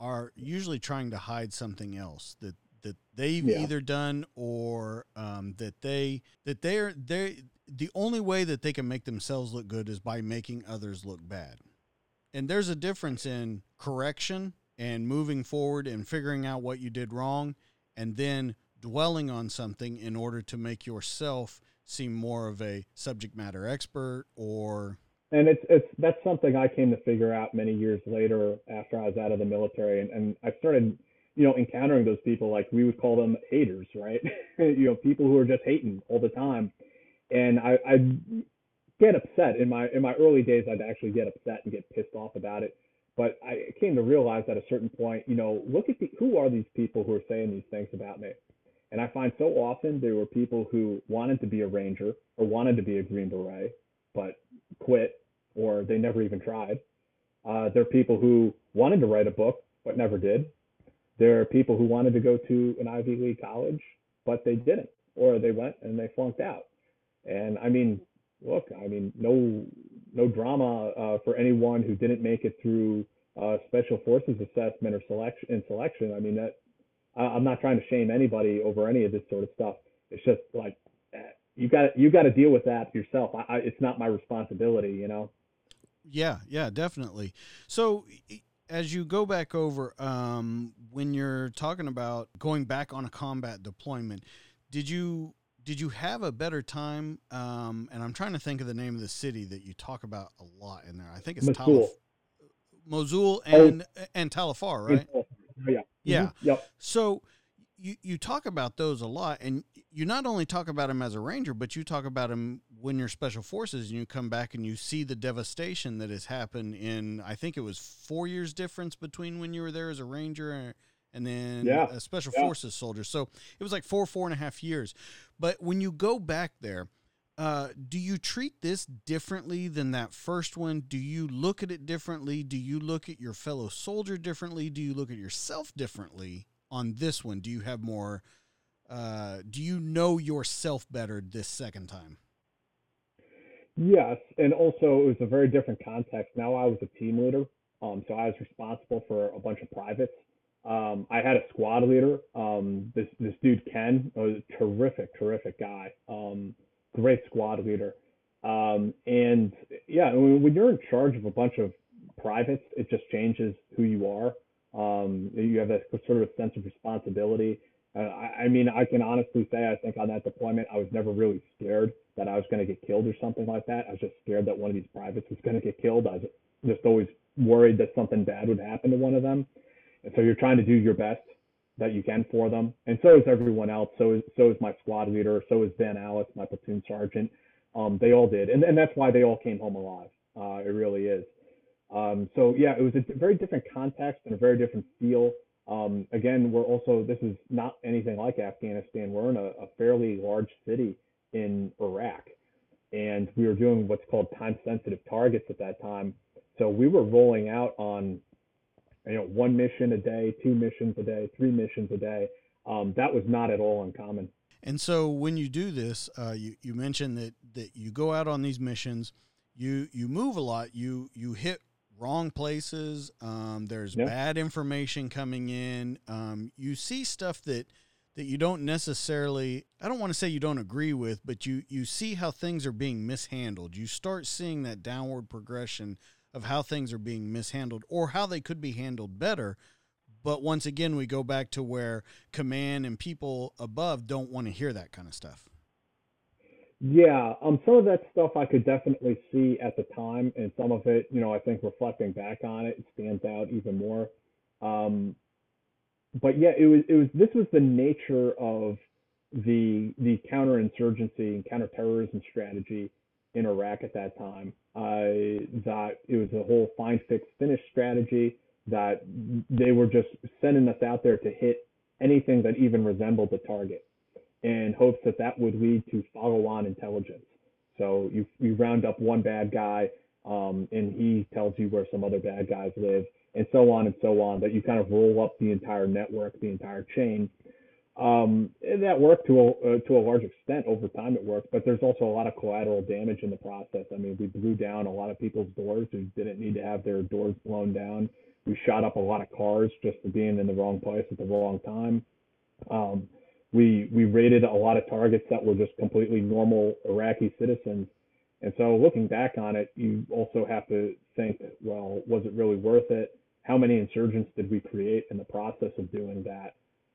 are usually trying to hide something else that that they've Yeah. either done or um, that they that they're they the only way that they can make themselves look good is by making others look bad. And there's a difference in correction and moving forward and figuring out what you did wrong and then dwelling on something in order to make yourself seem more of a subject matter expert or And it's it's that's something I came to figure out many years later after I was out of the military, and, and I started, you know, encountering those people like we would call them haters, right? you know, people who are just hating all the time, and I I get upset in my in my early days. I'd actually get upset and get pissed off about it, but I came to realize at a certain point, you know, look at the, who are these people who are saying these things about me, and I find so often there were people who wanted to be a ranger or wanted to be a green beret, but quit or they never even tried. Uh, there are people who wanted to write a book but never did. There are people who wanted to go to an Ivy League college but they didn't, or they went and they flunked out. And I mean, look, I mean, no, no drama uh, for anyone who didn't make it through uh, special forces assessment or selection and selection. I mean, that I'm not trying to shame anybody over any of this sort of stuff. It's just like eh, you got you got to deal with that yourself. I, I, it's not my responsibility, you know. Yeah, yeah, definitely. So as you go back over, um, when you're talking about going back on a combat deployment, did you did you have a better time? Um, and I'm trying to think of the name of the city that you talk about a lot in there. I think it's Mosul. Talif- Mosul and and Tal Afar, right? Yeah. Yeah. Mhm. Yep. So you you talk about those a lot, and you not only talk about them as a ranger, but you talk about them when you're special forces, and you come back and you see the devastation that has happened in. I think it was four years difference between when you were there as a ranger and, and then Yeah. a special Yeah. forces soldier. So it was like four four and a half years. But when you go back there. Uh, do you treat this differently than that first one? Do you look at it differently? Do you look at your fellow soldier differently? Do you look at yourself differently on this one? Do you have more? Uh, do you know yourself better this second time? Yes, and also it was a very different context. Now I was a team leader, um, so I was responsible for a bunch of privates. Um, I had a squad leader. Um, this this dude Ken was a terrific, terrific guy. Um, great squad leader. Um, and yeah, when you're in charge of a bunch of privates, it just changes who you are. Um, you have that sort of a sense of responsibility. Uh, I, I mean, I can honestly say I think on that deployment, I was never really scared that I was going to get killed or something like that. I was just scared that one of these privates was going to get killed. I was just always worried that something bad would happen to one of them. And so you're trying to do your best that you can for them. And so is everyone else. So is so is my squad leader. So is Van Aalst, my platoon sergeant. Um, they all did, and and that's why they all came home alive. Uh, it really is. Um, so yeah, it was a very different context and a very different feel. Um, again, we're also this is not anything like Afghanistan. We're in a, a fairly large city in Iraq, and we were doing what's called time-sensitive targets at that time. So we were rolling out on, you know, one mission a day, two missions a day, three missions a day. Um, that was not at all uncommon. And so when you do this, uh, you you mentioned that that you go out on these missions, you you move a lot. You you hit wrong places. Um, there's Yep. bad information coming in. Um, you see stuff that that you don't necessarily. I don't want to say you don't agree with, but you you see how things are being mishandled. You start seeing that downward progression of how things are being mishandled or how they could be handled better. But once again, we go back to where command and people above don't want to hear that kind of stuff. Yeah, um, some of that stuff I could definitely see at the time, and some of it, you know, I think reflecting back on it, it stands out even more. Um, but yeah, it was it was this was the nature of the the counterinsurgency and counterterrorism strategy in Iraq at that time. Uh, that it was a whole find, fix, finish strategy. That they were just sending us out there to hit anything that even resembled a target in hopes that that would lead to follow-on intelligence. So you you round up one bad guy, um, and he tells you where some other bad guys live, and so on and so on. That you kind of roll up the entire network, the entire chain. Um, and that worked to a uh, to a large extent over time. It worked, but there's also a lot of collateral damage in the process. I mean, we blew down a lot of people's doors who didn't need to have their doors blown down. We shot up a lot of cars just for being in the wrong place at the wrong time. Um, we we raided a lot of targets that were just completely normal Iraqi citizens. And so looking back on it, you also have to think, well, was it really worth it? How many insurgents did we create in the process of doing that?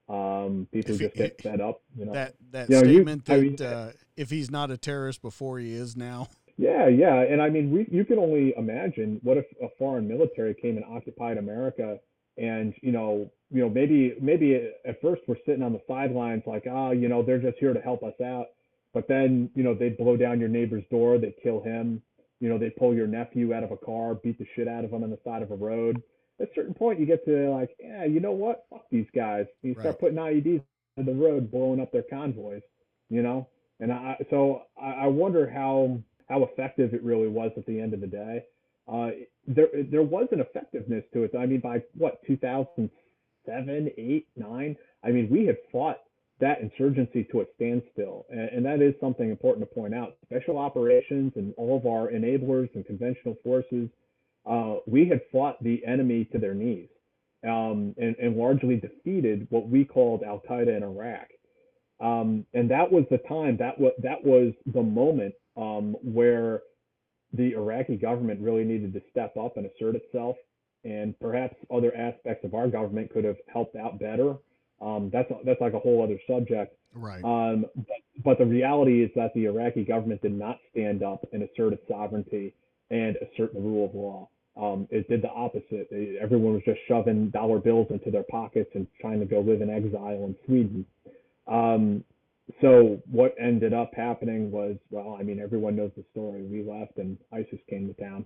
Um, people If just get fed up, you know. That that You know, you- statement I that mean- uh, if he's not a terrorist before he is now. Yeah, yeah, and I mean, we you can only imagine what if a foreign military came and occupied America, and you know, you know, maybe maybe at first we're sitting on the sidelines like, ah, you know, they're just here to help us out, but then you know they'd blow down your neighbor's door, they'd kill him, you know, they'd pull your nephew out of a car, beat the shit out of him on the side of a road. At a certain point, you get to like, yeah, you know what, fuck these guys. You start putting IEDs on the road, blowing up their convoys, you know. And I so I, I wonder how how effective it really was at the end of the day. Uh, there there was an effectiveness to it. I mean, by what 2007, eight, nine. I mean, we had fought that insurgency to a standstill, and, and that is something important to point out. Special operations and all of our enablers and conventional forces, uh, we had fought the enemy to their knees, um, and, and largely defeated what we called Al Qaeda in Iraq. Um, and that was the time that was that was the moment um, where the Iraqi government really needed to step up and assert itself, and perhaps other aspects of our government could have helped out better. Um, that's that's like a whole other subject. Right. Um, but, but the reality is that the Iraqi government did not stand up and assert its sovereignty and assert the rule of law. Um, it did the opposite. They, everyone was just shoving dollar bills into their pockets and trying to go live in exile in Sweden. Um, so what ended up happening was, well, I mean, everyone knows the story. We left and ISIS came to town.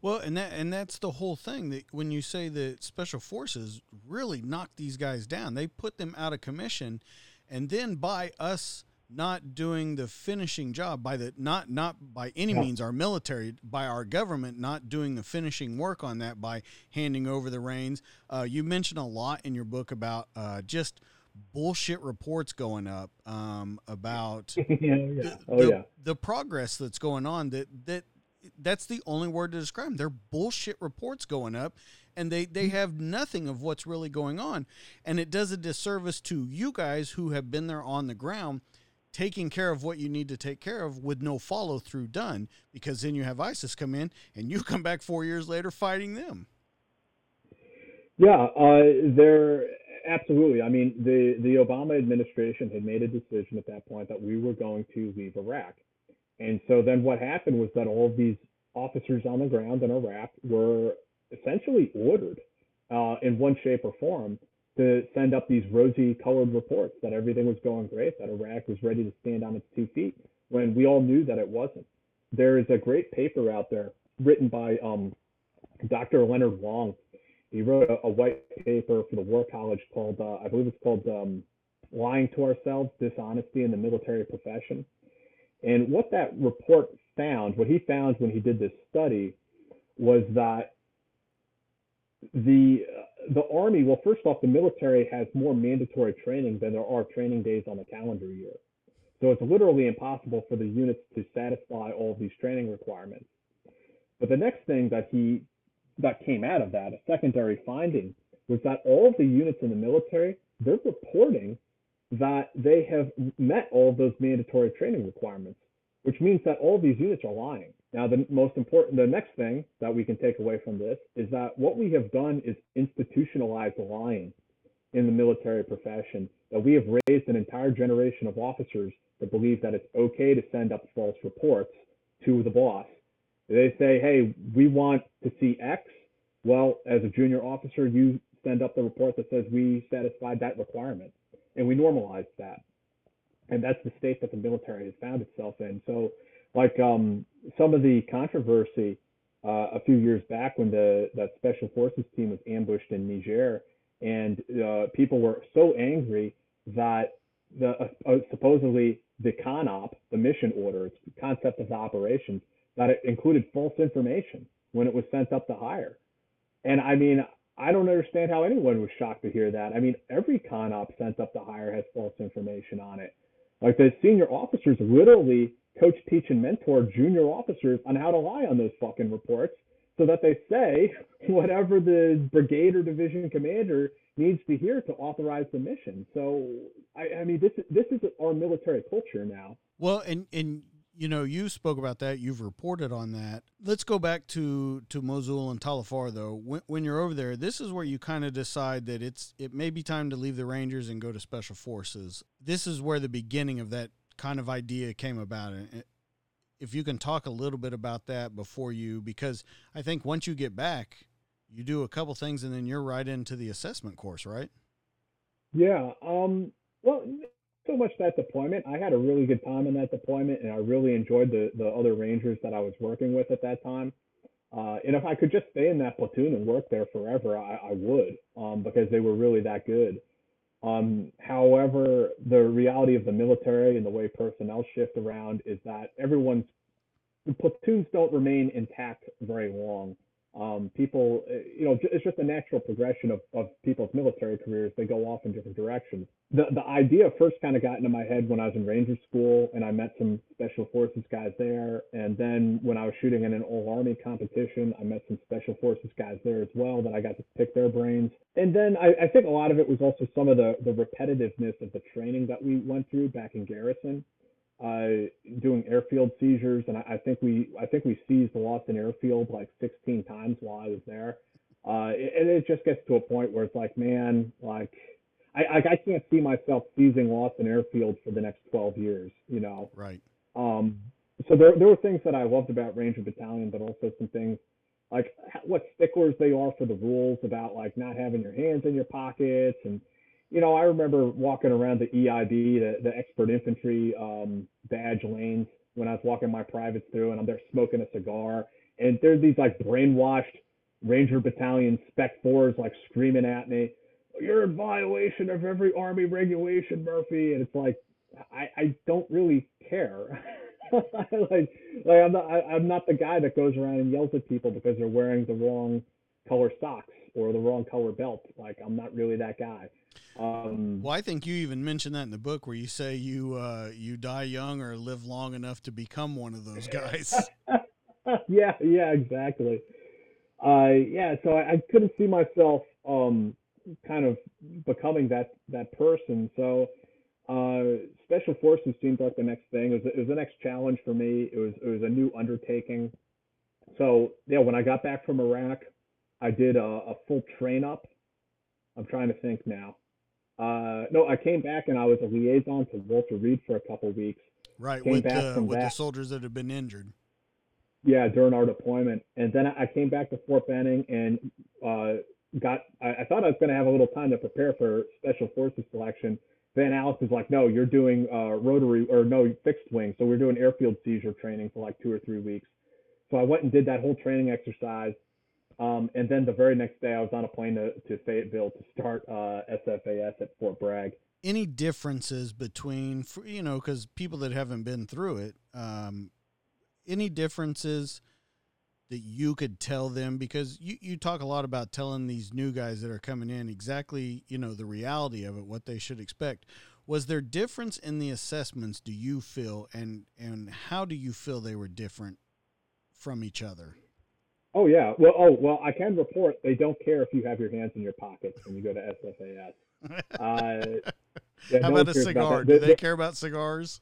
Well, and that and that's the whole thing that when you say that special forces really knocked these guys down, they put them out of commission, and then by us not doing the finishing job by the not not by any means our military by our government not doing the finishing work on that by handing over the reins uh, you mentioned a lot in your book about uh, just bullshit reports going up um, about yeah, yeah. the, Oh the, yeah. the progress that's going on that that that's the only word to describe them. They're bullshit reports going up and they they have nothing of what's really going on and it does a disservice to you guys who have been there on the ground taking care of what you need to take care of with no follow through done because then you have ISIS come in and you come back 4 years later fighting them. Yeah, uh, there absolutely. I mean, the the Obama administration had made a decision at that point that we were going to leave Iraq, and so then what happened was that all of these officers on the ground in Iraq were essentially ordered, uh, in one shape or form, to send up these rosy-colored reports that everything was going great, that Iraq was ready to stand on its two feet, when we all knew that it wasn't. There is a great paper out there written by um, Dr. Leonard Wong he wrote a, a white paper for the War College called, uh, I believe it's called um, Lying to Ourselves Dishonesty in the Military Profession. And what that report found, what he found when he did this study, was that the uh, the army, well, first off, the military has more mandatory training than there are training days on the calendar year. So it's literally impossible for the units to satisfy all of these training requirements. But the next thing that he that came out of that, a secondary finding, was that all of the units in the military, they're reporting that they have met all of those mandatory training requirements, which means that all of these units are lying. Now, the most important, the next thing that we can take away from this is that what we have done is institutionalized lying in the military profession, that we have raised an entire generation of officers that believe that it's okay to send up false reports to the boss. They say, hey, we want to see X. Well, as a junior officer, you send up the report that says we satisfied that requirement. And we normalized that. And that's the state that the military has found itself in. So, like um, some of the controversy uh, a few years back when the that special forces team was ambushed in Niger, and uh, people were so angry that the uh, uh supposedly the CONOP, the mission order, the concept of the operations, that it included false information when it was sent up to higher. And I mean, I don't understand how anyone was shocked to hear that. I mean, every CONOP sent up to higher has false information on it. Like the senior officers literally coach, teach, and mentor junior officers on how to lie on those fucking reports so that they say whatever the brigade or division commander needs to hear to authorize the mission. So I, I mean, this this is our military culture now. Well, and and you know, you spoke about that. You've reported on that. Let's go back to to Mosul and Tal Afar, though. When, when you're over there, this is where you kind of decide that it's it may be time to leave the Rangers and go to Special Forces. This is where the beginning of that kind of idea came about. If you can talk a little bit about that before you, because I think once you get back, you do a couple things and then you're right into the assessment course, right? Yeah. Um, well, so much that deployment. I had a really good time in that deployment, and I really enjoyed the the other Rangers that I was working with at that time. Uh, and if I could just stay in that platoon and work there forever, I, I would, um, because they were really that good. Um, however, the reality of the military and the way personnel shift around is that everyone's platoons don't remain intact very long um, people, uh, you know, it's just a natural progression of, of people's military careers. They go off in different directions. The, the idea first kind of got into my head when I was in Ranger School and I met some Special Forces guys there. And then when I was shooting in an All Army competition, I met some Special Forces guys there as well that I got to pick their brains. And then I, I think a lot of it was also some of the, the repetitiveness of the training that we went through back in Garrison uh, doing airfield seizures, and I, I, think we I think we seized the Lawson Airfield like 16 times while I was there. Uh, and it just gets to a point where it's like, man, like I I can't see myself seizing Lawson Airfield for the next 12 years, you know. Right. Um. So there there were things that I loved about Ranger Battalion, but also some things like what sticklers they are for the rules about like not having your hands in your pockets and you know, I remember walking around the EIB, the, the expert infantry um, badge lanes when I was walking my privates through, and I'm there smoking a cigar, and there's these like brainwashed Ranger Battalion Spec Fours like screaming at me, "You're in violation of every Army regulation, Murphy," and it's like, I, I don't really care. like, like I'm not, I, I'm not the guy that goes around and yells at people because they're wearing the wrong color socks or the wrong color belt. Like I'm not really that guy. Um, well, I think you even mentioned that in the book where you say you uh, you die young or live long enough to become one of those guys. yeah, yeah, exactly. Uh, yeah, so I, I couldn't see myself um, kind of becoming that that person. So uh, special forces seemed like the next thing. It was, it was the next challenge for me. It was it was a new undertaking. So yeah, when I got back from Iraq, I did a, a full train up. I'm trying to think now. Uh, no, I came back and I was a liaison to Walter Reed for a couple weeks. Right, came with, the, with the soldiers that had been injured. Yeah, during our deployment, and then I came back to Fort Benning and uh, got. I, I, thought I was going to have a little time to prepare for Special Forces selection. Van Aalst was like, "No, you're doing uh, rotary or no fixed wing, so we're doing airfield seizure training for like two or three weeks." So I went and did that whole training exercise um, and then the very next day, I was on a plane to, to Fayetteville to start uh, SFAS at Fort Bragg. Any differences between, you know, because people that haven't been through it, um, any differences that you could tell them? Because you, you talk a lot about telling these new guys that are coming in exactly, you know, the reality of it, what they should expect. Was there difference in the assessments, do you feel, and, and how do you feel they were different from each other? Oh yeah. Well, oh well, I can report they don't care if you have your hands in your pockets when you go to SFAS. Uh, yeah, How no about a cigar? that. Do They- they care about cigars?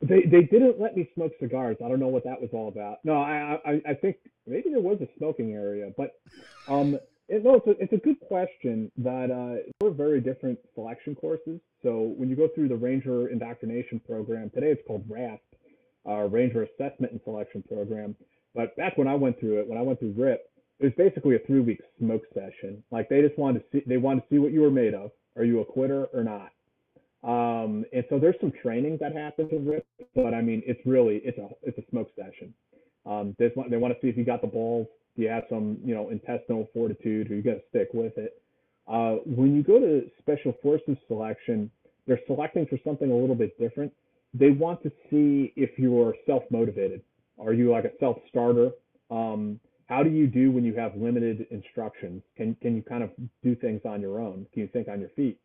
They they didn't let me smoke cigars. I don't know what that was all about. No, I I, I think maybe there was a smoking area, but um, it, no, it's a, it's a good question. That uh, we're very different selection courses. So when you go through the Ranger Indoctrination Program today, it's called RASP, uh, Ranger Assessment and Selection Program. But back when I went through it, when I went through RIP, it was basically a three week smoke session. Like they just wanted to see they wanted to see what you were made of. Are you a quitter or not? Um, and so there's some training that happens in RIP, but I mean, it's really it's a it's a smoke session. Um, they want they want to see if you got the balls, do you have some you know intestinal fortitude, or you to stick with it. Uh, when you go to special forces selection, they're selecting for something a little bit different. They want to see if you're self motivated. Are you like a self starter? Um, how do you do when you have limited instructions? Can can you kind of do things on your own? Can you think on your feet?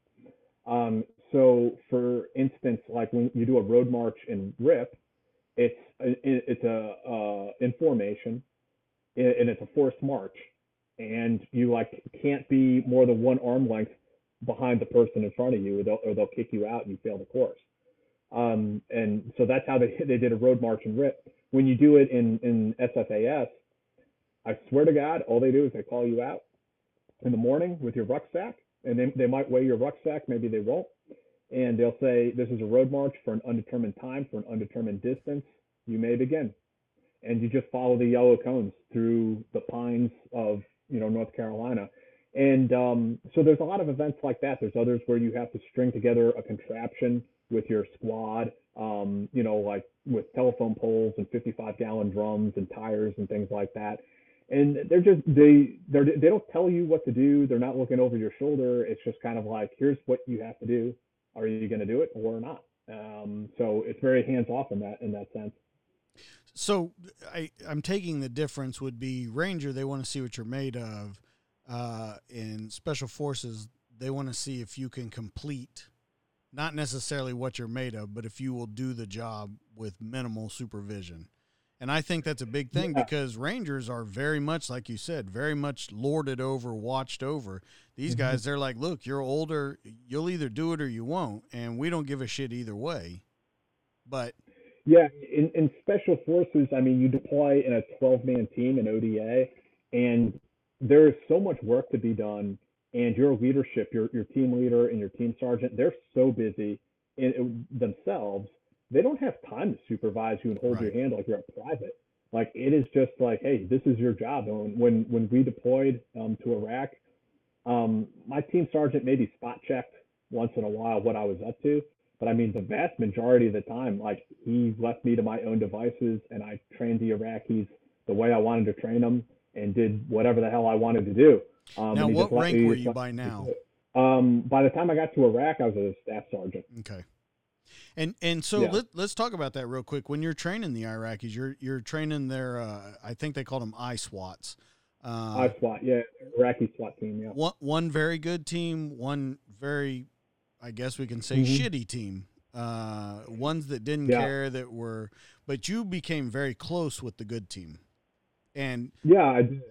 Um, so, for instance, like when you do a road march in RIP, it's a, it's a uh, in formation, and it's a forced march, and you like can't be more than one arm length behind the person in front of you, or they'll, or they'll kick you out and you fail the course. Um, and so that's how they they did a road march in RIP. When you do it in in SFAS, I swear to God, all they do is they call you out in the morning with your rucksack, and they, they might weigh your rucksack, maybe they won't, and they'll say, This is a road march for an undetermined time, for an undetermined distance. You may begin. And you just follow the yellow cones through the pines of you know North Carolina. And um, so there's a lot of events like that. There's others where you have to string together a contraption with your squad, um, you know, like with telephone poles and 55 gallon drums and tires and things like that and they're just they they're they don't tell you what to do they're not looking over your shoulder it's just kind of like here's what you have to do are you going to do it or not um, so it's very hands off in that in that sense So I, I'm taking the difference would be Ranger. They want to see what you're made of. Uh, in Special Forces, they want to see if you can complete, not necessarily what you're made of, but if you will do the job with minimal supervision. And I think that's a big thing Yeah. because Rangers are very much, like you said, very much lorded over, watched over. These Mm-hmm. guys, they're like, look, you're older. You'll either do it or you won't. And we don't give a shit either way. But Yeah, in, in special forces, I mean, you deploy in a 12 man team in ODA, and there is so much work to be done. And your leadership, your, your team leader and your team sergeant, they're so busy in, themselves, they don't have time to supervise you and hold your hand like you're a private. Like it is just like, hey, this is your job. And when when we deployed um, to Iraq, um, my team sergeant maybe spot checked once in a while what I was up to, but I mean, the vast majority of the time, like he left me to my own devices and I trained the Iraqis the way I wanted to train them and did whatever the hell I wanted to do. Um, now, what rank me- were you by now? Um, by the time I got to Iraq, I was a staff sergeant. Okay. And and so Yeah. let, let's talk about that real quick. When you're training the Iraqis, you're you're training their uh, I think they called them I SWATs. Uh, I SWAT, yeah, Iraqi SWAT team, yeah. one one very good team, one very, I guess we can say Mhm. shitty team. Uh, ones that didn't Yeah. care that were, but you became very close with the good team, and Yeah, I did.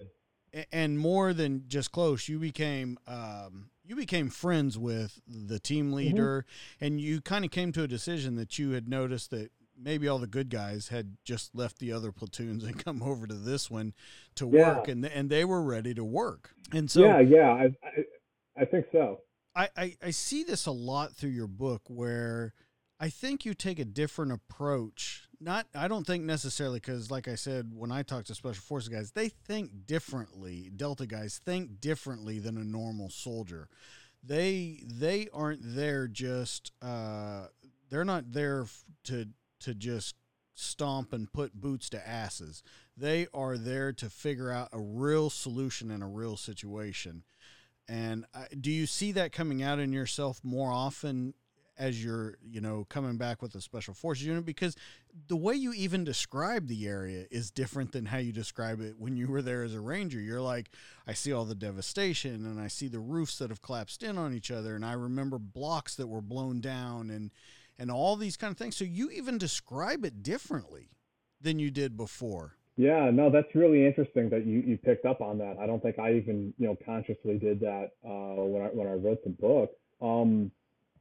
And more than just close, you became um, you became friends with the team leader, and you kind of came to a decision that you had noticed that maybe all the good guys had just left the other platoons and come over to this one to Yeah. work, and and they were ready to work, and so yeah, yeah, I, I, I think so. I, I, I see this a lot through your book where I think you take a different approach. Not, I don't think necessarily because, like I said, when I talk to special forces guys, they think differently. Delta guys think differently than a normal soldier. They they aren't there just. Uh, they're not there to to just stomp and put boots to asses. They are there to figure out a real solution in a real situation. And I, do you see that coming out in yourself more often as you're, you know, coming back with a special forces unit? Because the way you even describe the area is different than how you describe it when you were there as a ranger. You're like, I see all the devastation and I see the roofs that have collapsed in on each other, and I remember blocks that were blown down and and all these kind of things. So you even describe it differently than you did before. Yeah, no, that's really interesting that you, you picked up on that. I don't think I even, you know, consciously did that uh, when I when I wrote the book. Um,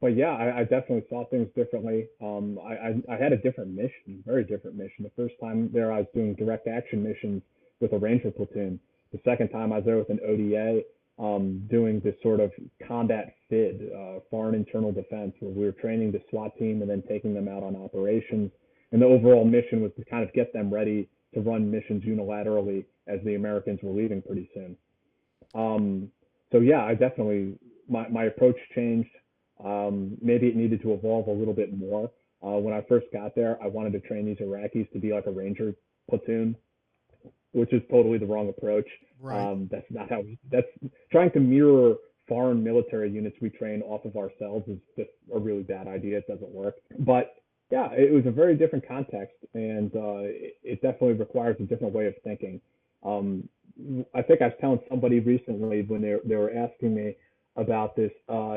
but yeah, I, I definitely saw things differently. Um, I, I, I had a different mission, very different mission. The first time there, I was doing direct action missions with a Ranger platoon. The second time, I was there with an ODA, um, doing this sort of combat FID, uh, foreign internal defense, where we were training the SWAT team and then taking them out on operations. And the overall mission was to kind of get them ready to run missions unilaterally as the Americans were leaving pretty soon. Um, so yeah, I definitely my my approach changed. Um, maybe it needed to evolve a little bit more. Uh, when I first got there, I wanted to train these Iraqis to be like a Ranger platoon, which is totally the wrong approach. Right. Um, that's not how. We, that's trying to mirror foreign military units we train off of ourselves is just a really bad idea. It doesn't work. But yeah, it was a very different context, and uh, it, it definitely requires a different way of thinking. Um, I think I was telling somebody recently when they they were asking me about this. Uh,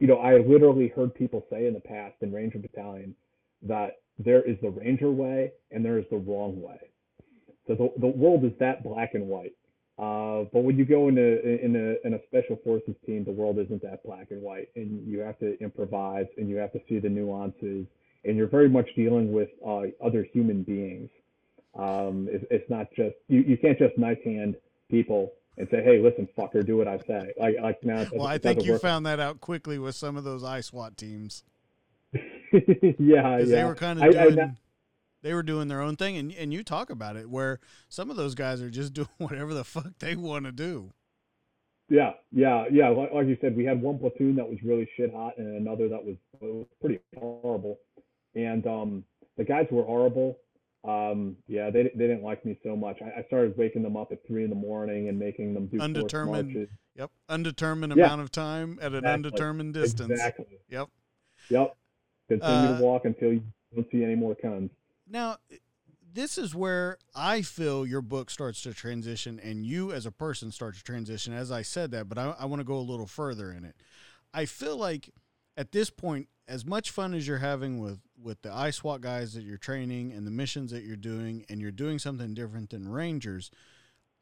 you know, I literally heard people say in the past in Ranger Battalion that there is the Ranger way and there is the wrong way. So the the world is that black and white. Uh, but when you go into in a in a special forces team, the world isn't that black and white, and you have to improvise and you have to see the nuances and you're very much dealing with uh, other human beings. Um, it, it's not just you, you can't just knife hand people and say, "Hey, listen, fucker, do what I say." Like, like now. Well, I think you work. found that out quickly with some of those ISWAT teams. yeah, yeah. They were kind of doing. I, I, they were doing their own thing, and and you talk about it where some of those guys are just doing whatever the fuck they want to do. Yeah, yeah, yeah. Like, like, you said, we had one platoon that was really shit hot, and another that was, was pretty horrible and um, the guys were horrible. Um, yeah, they they didn't like me so much. I, I, started waking them up at three in the morning and making them do undetermined. Yep, undetermined yeah. amount of time at an exactly. undetermined distance. Exactly. Yep. Yep. Continue uh, to walk until you don't see any more cones. Now, this is where I feel your book starts to transition, and you as a person start to transition. As I said that, but I, I want to go a little further in it. I feel like at this point, as much fun as you're having with with the ISWAT guys that you're training and the missions that you're doing, and you're doing something different than Rangers,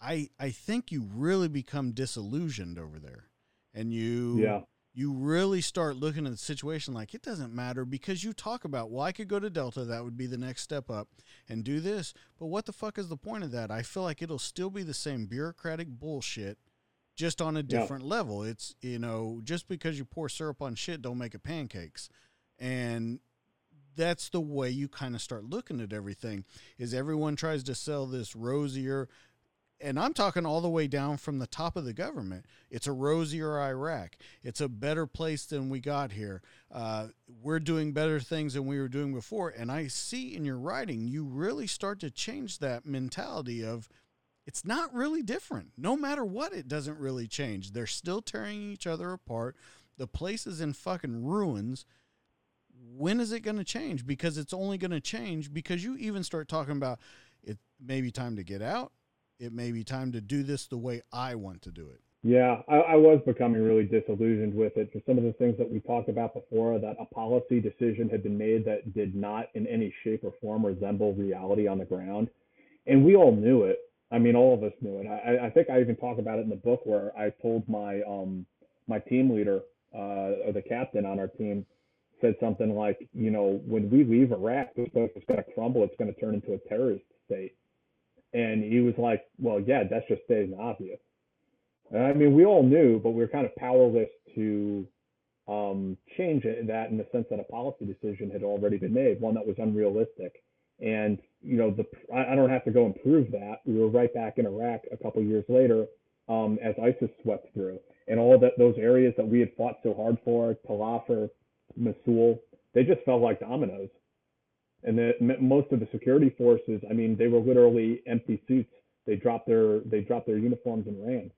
I I think you really become disillusioned over there, and you yeah. You really start looking at the situation like it doesn't matter because you talk about, well, I could go to Delta, that would be the next step up, and do this. But what the fuck is the point of that? I feel like it'll still be the same bureaucratic bullshit just on a different yeah. level. It's you know just because you pour syrup on shit don't make it pancakes, and that's the way you kind of start looking at everything. Is everyone tries to sell this rosier, and I'm talking all the way down from the top of the government. It's a rosier Iraq. It's a better place than we got here. Uh, we're doing better things than we were doing before. And I see in your writing, you really start to change that mentality of it's not really different. No matter what, it doesn't really change. They're still tearing each other apart. The place is in fucking ruins. When is it going to change? Because it's only going to change because you even start talking about it may be time to get out. It may be time to do this the way I want to do it. Yeah, I, I was becoming really disillusioned with it for some of the things that we talked about before. That a policy decision had been made that did not, in any shape or form, resemble reality on the ground, and we all knew it I mean, all of us knew it. I, I think I even talk about it in the book where I told my um my team leader, uh, or the captain on our team, said something like, you know, when we leave Iraq, this place is going to crumble. It's going to turn into a terrorist state. And he was like, well, yeah, that's just stating obvious. And I mean, we all knew, but we were kind of powerless to um, change that in the sense that a policy decision had already been made, one that was unrealistic. And you know, the I, don't have to go and prove that. We were right back in Iraq a couple years later um, as ISIS swept through, and all that those areas that we had fought so hard for, Tal Mosul, they just fell like dominoes. And the, most of the security forces, I mean, they were literally empty suits. They dropped their they dropped their uniforms and ran.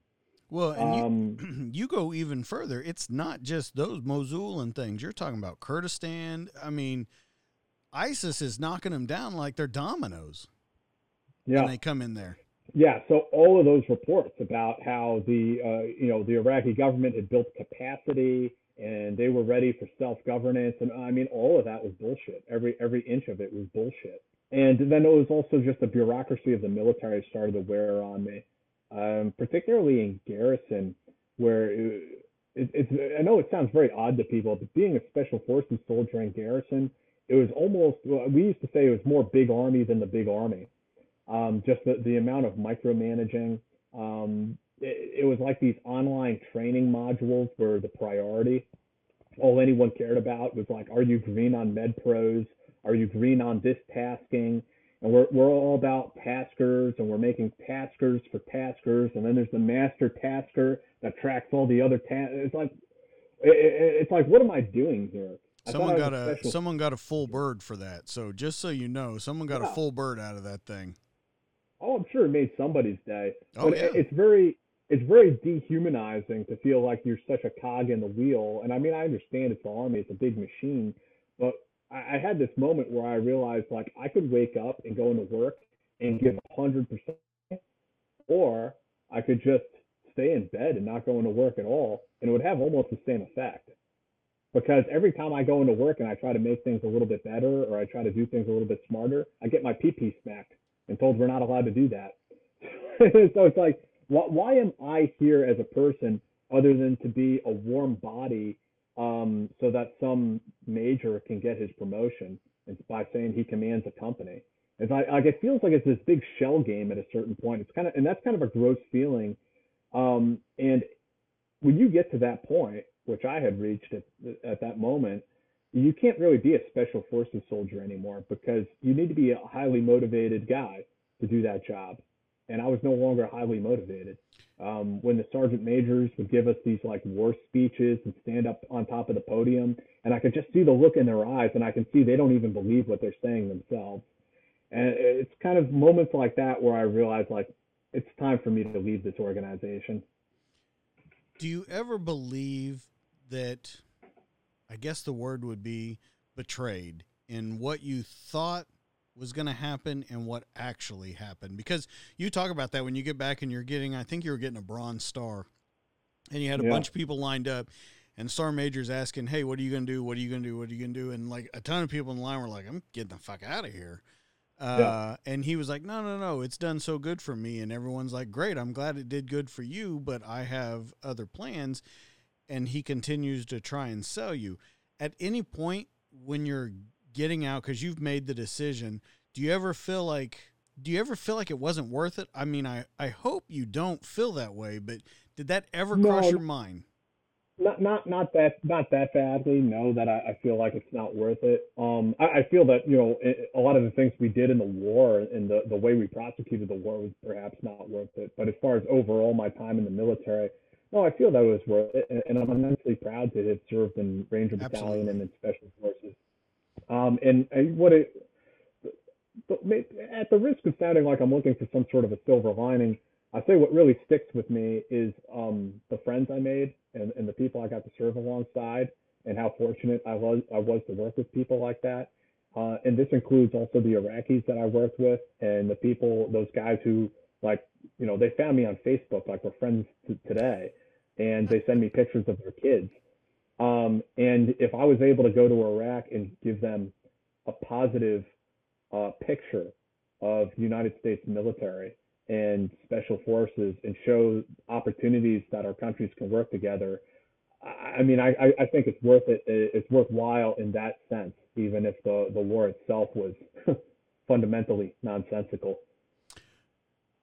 Well, and um, you, you go even further. It's not just those Mosul and things. You're talking about Kurdistan. I mean, ISIS is knocking them down like they're dominoes. Yeah, when they come in there. Yeah, so all of those reports about how the uh, you know the Iraqi government had built capacity and they were ready for self-governance and I mean all of that was bullshit. Every every inch of it was bullshit. And then it was also just the bureaucracy of the military started to wear on me, um, particularly in garrison, where it, it, it's. I know it sounds very odd to people, but being a special forces soldier in garrison, it was almost. We used to say it was more big army than the big army. Um, just the, the amount of micromanaging. Um, it, it was like these online training modules were the priority. All anyone cared about was like, are you green on MedPros? Are you green on this tasking? And we're, we're all about taskers and we're making taskers for taskers. And then there's the master tasker that tracks all the other tasks. It's like, it, it's like, what am I doing here? Someone got a, special... someone got a full bird for that. So just so you know, someone got yeah. a full bird out of that thing. Oh, I'm sure it made somebody's day. Oh, but yeah. it's very it's very dehumanizing to feel like you're such a cog in the wheel. And I mean, I understand it's the army, it's a big machine, but I, I had this moment where I realized like I could wake up and go into work and give hundred percent, or I could just stay in bed and not go into work at all, and it would have almost the same effect. Because every time I go into work and I try to make things a little bit better or I try to do things a little bit smarter, I get my pee smacked and told we're not allowed to do that. so it's like, why, why am I here as a person other than to be a warm body um, so that some major can get his promotion and by saying he commands a company? It's like, like it feels like it's this big shell game at a certain point. It's kind of and that's kind of a gross feeling. Um, and when you get to that point, which I had reached at, at that moment, you can't really be a special forces soldier anymore because you need to be a highly motivated guy to do that job. And I was no longer highly motivated. Um, when the sergeant majors would give us these like war speeches and stand up on top of the podium, and I could just see the look in their eyes, and I can see they don't even believe what they're saying themselves. And it's kind of moments like that where I realize like it's time for me to leave this organization. Do you ever believe that I guess the word would be betrayed in what you thought was going to happen and what actually happened. Because you talk about that when you get back and you're getting, I think you were getting a bronze star, and you had a yeah. bunch of people lined up, and Star Major's asking, "Hey, what are you going to do? What are you going to do? What are you going to do?" And like a ton of people in the line were like, "I'm getting the fuck out of here." Uh, yeah. And he was like, "No, no, no! It's done so good for me." And everyone's like, "Great! I'm glad it did good for you, but I have other plans." And he continues to try and sell you. At any point when you're getting out because you've made the decision, do you ever feel like do you ever feel like it wasn't worth it? I mean, I I hope you don't feel that way, but did that ever no, cross your mind? Not not not that not that badly. No, that I, I feel like it's not worth it. Um, I, I feel that you know it, a lot of the things we did in the war and the the way we prosecuted the war was perhaps not worth it. But as far as overall my time in the military, no, I feel that was worth it, and I'm immensely proud to have served in Ranger Battalion Absolutely. and in Special Forces. Um, and, and what it, but at the risk of sounding like I'm looking for some sort of a silver lining, I say what really sticks with me is um, the friends I made and, and the people I got to serve alongside, and how fortunate I was I was to work with people like that. Uh, and this includes also the Iraqis that I worked with and the people, those guys who like, you know, they found me on Facebook, like we're friends t- today and they send me pictures of their kids. Um, and if I was able to go to Iraq and give them a positive uh, picture of United States military and special forces and show opportunities that our countries can work together, I mean, I, I think it's worth it. It's worthwhile in that sense, even if the, the war itself was fundamentally nonsensical.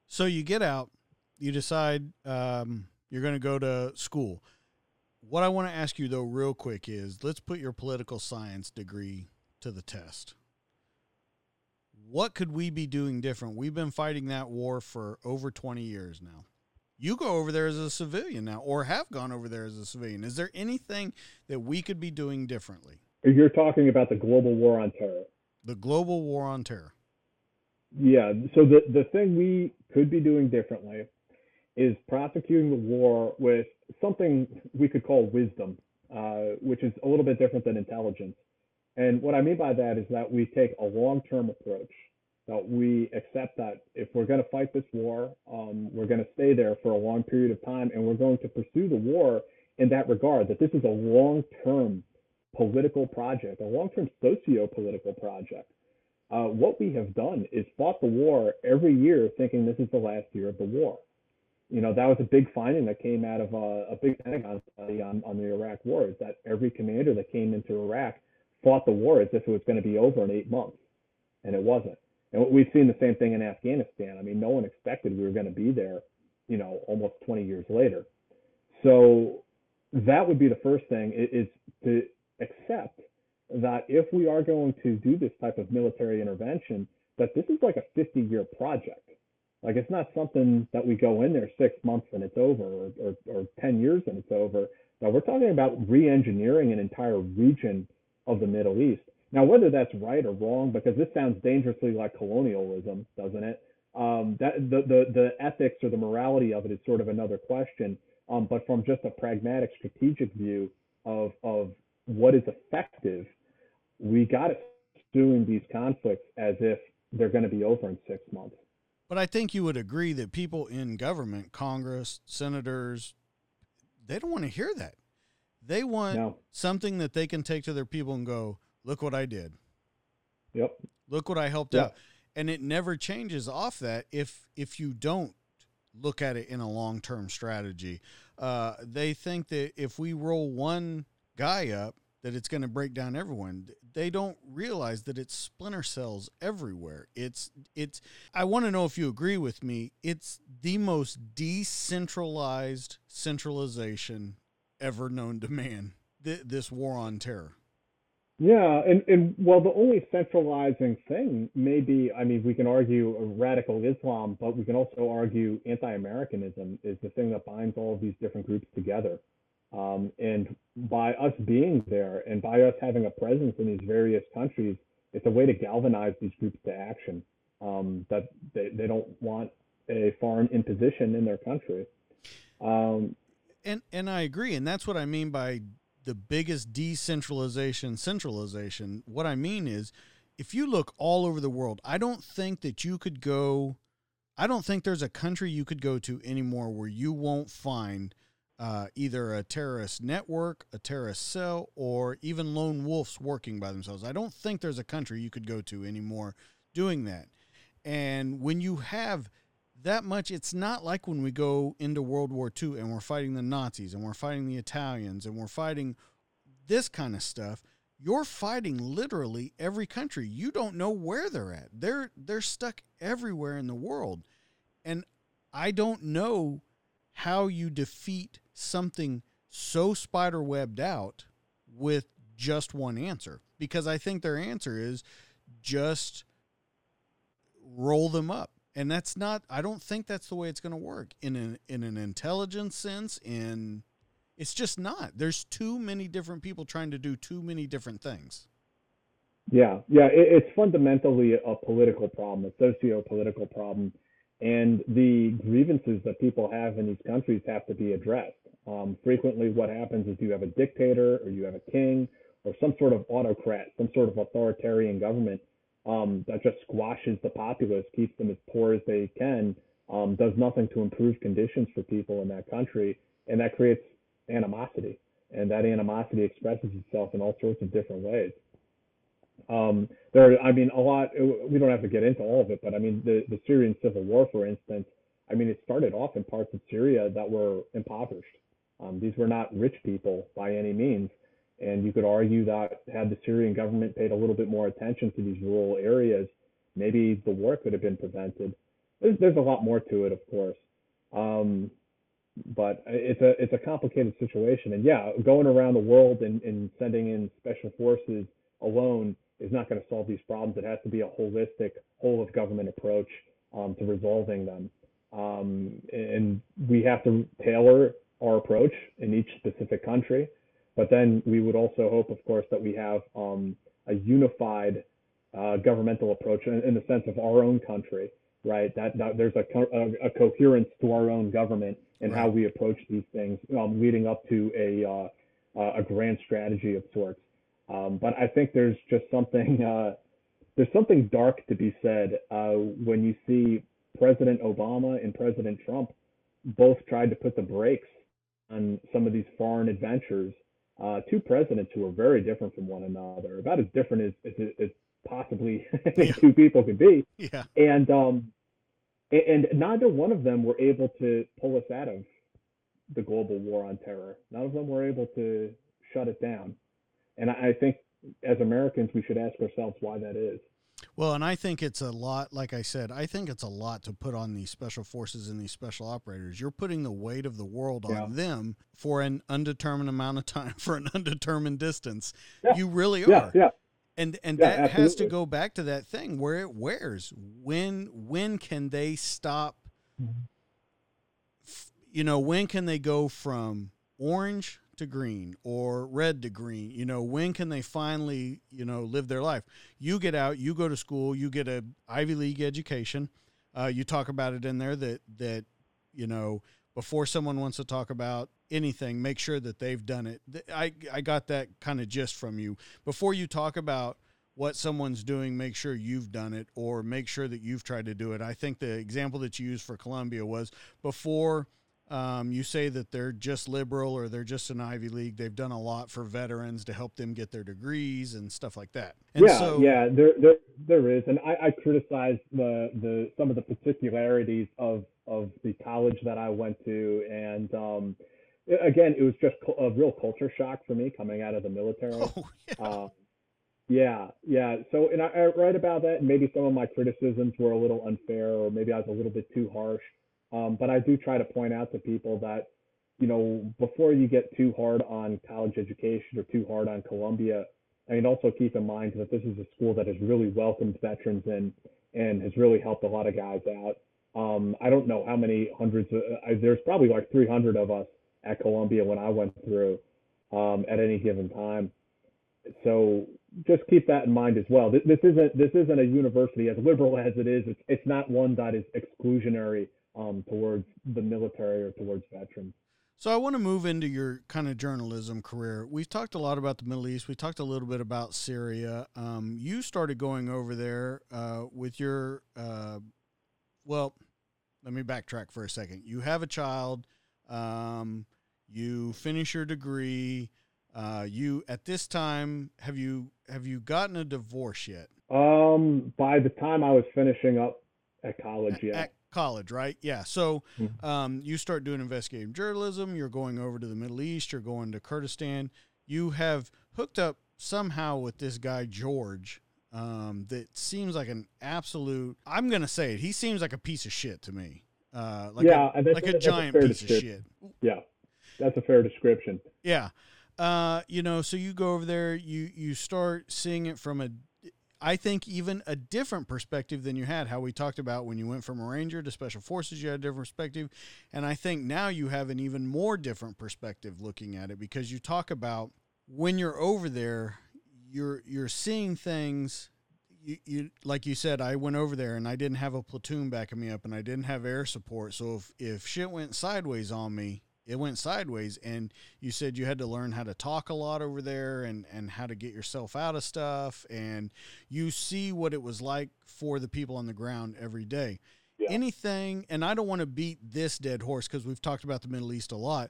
So you get out, you decide um, you're going to go to school. What I want to ask you, though, real quick is let's put your political science degree to the test. What could we be doing different? We've been fighting that war for over 20 years now. You go over there as a civilian now, or have gone over there as a civilian. Is there anything that we could be doing differently? You're talking about the global war on terror. The global war on terror. Yeah. So the, the thing we could be doing differently is prosecuting the war with something we could call wisdom, uh, which is a little bit different than intelligence. And what I mean by that is that we take a long-term approach. That we accept that if we're going to fight this war, um, we're going to stay there for a long period of time, and we're going to pursue the war in that regard that this is a long-term political project, a long-term socio-political project. Uh, what we have done is fought the war every year, thinking this is the last year of the war. You know that was a big finding that came out of uh, a big Pentagon study on, on the Iraq War. Is that every commander that came into Iraq fought the war as if it was going to be over in eight months, and it wasn't. And we've seen the same thing in Afghanistan. I mean, no one expected we were going to be there, you know, almost 20 years later. So that would be the first thing is to accept that if we are going to do this type of military intervention, that this is like a 50 year project. Like it's not something that we go in there six months and it's over or, or, or 10 years and it's over. Now we're talking about re-engineering an entire region of the Middle East. Now, whether that's right or wrong, because this sounds dangerously like colonialism, doesn't it? Um, that the, the the ethics or the morality of it is sort of another question. Um, but from just a pragmatic, strategic view of of what is effective, we got to assume these conflicts as if they're going to be over in six months. But I think you would agree that people in government, Congress, senators, they don't want to hear that. They want no. something that they can take to their people and go, "Look what I did." Yep. Look what I helped yep. out. And it never changes off that if if you don't look at it in a long-term strategy. Uh, they think that if we roll one guy up that it's going to break down everyone. They don't realize that it's splinter cells everywhere. It's it's I want to know if you agree with me. It's the most decentralized centralization ever known to man. Th- this war on terror. Yeah, and, and well, the only centralizing thing may be, I mean, we can argue a radical Islam, but we can also argue anti-Americanism is the thing that binds all of these different groups together. Um, and by us being there and by us having a presence in these various countries, it's a way to galvanize these groups to action. Um, that they, they don't want a foreign imposition in their country. Um, and and I agree, and that's what I mean by the biggest decentralization centralization. What I mean is, if you look all over the world, I don't think that you could go. I don't think there's a country you could go to anymore where you won't find uh, either a terrorist network, a terrorist cell, or even lone wolves working by themselves. I don't think there's a country you could go to anymore doing that. And when you have that much, it's not like when we go into World War II and we're fighting the Nazis and we're fighting the Italians and we're fighting this kind of stuff. You're fighting literally every country. You don't know where they're at. They're they're stuck everywhere in the world. And I don't know how you defeat something so spider webbed out with just one answer because I think their answer is just roll them up. And that's not I don't think that's the way it's going to work in an in an intelligence sense in it's just not. There's too many different people trying to do too many different things. Yeah, yeah, it, it's fundamentally a political problem, a socio-political problem and the grievances that people have in these countries have to be addressed. Um, frequently, what happens is you have a dictator or you have a king or some sort of autocrat, some sort of authoritarian government um, that just squashes the populace, keeps them as poor as they can, um, does nothing to improve conditions for people in that country, and that creates animosity. And that animosity expresses itself in all sorts of different ways. Um, there, I mean, a lot. We don't have to get into all of it, but I mean, the the Syrian civil war, for instance. I mean, it started off in parts of Syria that were impoverished. Um, these were not rich people by any means, and you could argue that had the Syrian government paid a little bit more attention to these rural areas, maybe the war could have been prevented. There's, there's a lot more to it, of course, um, but it's a it's a complicated situation. And yeah, going around the world and, and sending in special forces alone is not going to solve these problems. It has to be a holistic, whole of government approach um, to resolving them. Um, and we have to tailor our approach in each specific country. But then we would also hope, of course, that we have um, a unified uh, governmental approach in, in, the sense of our own country, right? That, that there's a, a, a, coherence to our own government and right. how we approach these things, um, leading up to a uh, a grand strategy of sorts. Um, but I think there's just something uh, there's something dark to be said uh, when you see President Obama and President Trump both tried to put the brakes on some of these foreign adventures, uh, two presidents who are very different from one another, about as different as, as, as possibly Yeah. two people could be. Yeah. And um, and neither one of them were able to pull us out of the global war on terror. None of them were able to shut it down. And I think as Americans, we should ask ourselves why that is. Well, and I think it's a lot, like I said, I think it's a lot to put on these special forces and these special operators. You're putting the weight of the world Yeah. on them for an undetermined amount of time, for an undetermined distance. Yeah. You really are. yeah. And and Yeah, that has to go back to that thing where it wears. When when can they stop Mm-hmm. you know, when can they go from orange to green or red to green? You know, when can they finally, you know, live their life? You get out, you go to school, you get a Ivy League education. Uh, you talk about it in there that that you know before someone wants to talk about anything, make sure that they've done it. I I got that kind of gist from you before you talk about what someone's doing, make sure you've done it or make sure that you've tried to do it. I think the example that you used for Columbia was before um, you say that they're just liberal or they're just an Ivy League, they've done a lot for veterans to help them get their degrees and stuff like that. And yeah, so, yeah, there, there, there is, and I, I criticize the, the some of the particularities of of the college that I went to, and um, again, it was just a real culture shock for me coming out of the military. Oh, yeah. Uh, yeah, yeah. So, and I, I write about that, and maybe some of my criticisms were a little unfair, or maybe I was a little bit too harsh. Um, but I do try to point out to people that, you know, before you get too hard on college education or too hard on Columbia, I mean, also keep in mind that this is a school that has really welcomed veterans in and has really helped a lot of guys out. Um, I don't know how many hundreds. Of, I, there's probably like 300 of us at Columbia when I went through um, at any given time. So just keep that in mind as well. This, this isn't this isn't a university as liberal as it is. It's it's not one that is exclusionary um, towards the military or towards veterans. So I want to move into your kind of journalism career. We've talked a lot about the Middle East. We talked a little bit about Syria. Um, you started going over there uh, with your, uh, well, let me backtrack for a second. You have a child. Um, you finish your degree. Uh, you at this time have you have you gotten a divorce yet? Um, by the time I was finishing up at college, yeah. At college, right? Yeah. So Mhm. um, you start doing investigative journalism. You're going over to the Middle East. You're going to Kurdistan. You have hooked up somehow with this guy George. Um, that seems like an absolute. I'm gonna say it. He seems like a piece of shit to me. Uh, like Yeah, a, like a that's a giant piece of shit. Yeah, that's a fair description. Yeah. Uh, you know, so you go over there, you you start seeing it from a I think even a different perspective than you had how we talked about when you went from a ranger to special forces you had a different perspective. And I think now you have an even more different perspective looking at it because you talk about when you're over there you're you're seeing things. You, you like you said I went over there and I didn't have a platoon backing me up and I didn't have air support. So if if shit went sideways on me it went sideways and you said you had to learn how to talk a lot over there and and how to get yourself out of stuff and you see what it was like for the people on the ground every day Yeah. anything and i don't want to beat this dead horse because we've talked about the middle east a lot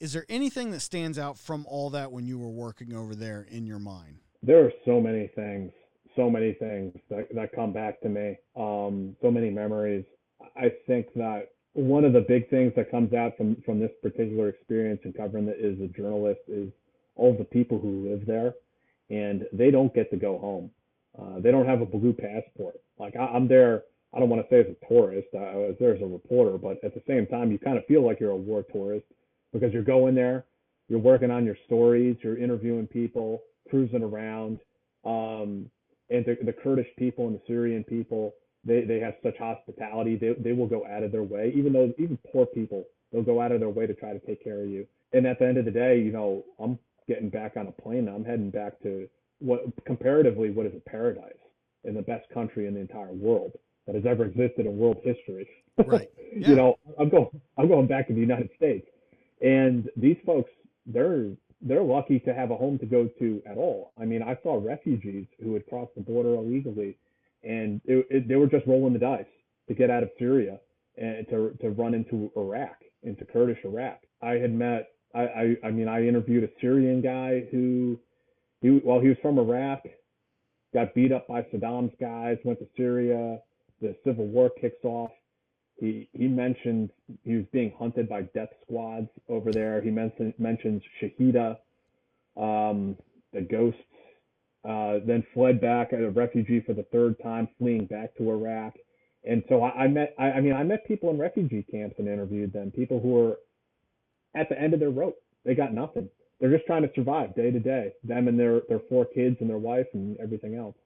is there anything that stands out from all that when you were working over there in your mind There are so many things, so many things that, that come back to me. Um, so many memories. I think that one of the big things that comes out from from this particular experience and covering it as a journalist is all the people who live there, and they don't get to go home. Uh, they don't have a blue passport. Like I, I'm there. I don't want to say as a tourist. I was there as a reporter, but at the same time, you kind of feel like you're a war tourist because you're going there, you're working on your stories, you're interviewing people, cruising around. Um, and the, the Kurdish people and the Syrian people, they, they have such hospitality. They, they will go out of their way, even though even poor people, they'll go out of their way to try to take care of you. And at the end of the day, you know, I'm getting back on a plane. I'm heading back to what comparatively what is a paradise in the best country in the entire world that has ever existed in world history. Right. Yeah. you know, I'm going I'm going back to the United States. And these folks, they're they're lucky to have a home to go to at all. I mean, I saw refugees who had crossed the border illegally, and it, it, they were just rolling the dice to get out of Syria and to to run into Iraq, into Kurdish Iraq. I had met. I, I I mean I interviewed a Syrian guy who he well he was from Iraq, got beat up by Saddam's guys, went to Syria. The civil war kicks off. He he mentioned he was being hunted by death squads over there. He mentioned mentions Shabiha, um, the ghosts. Uh, then fled back as a refugee for the third time, fleeing back to Iraq. And so I, I met, I, I mean, I met people in refugee camps and interviewed them. People who were at the end of their rope. They got nothing. They're just trying to survive day to day. Them and their their four kids and their wife and everything else.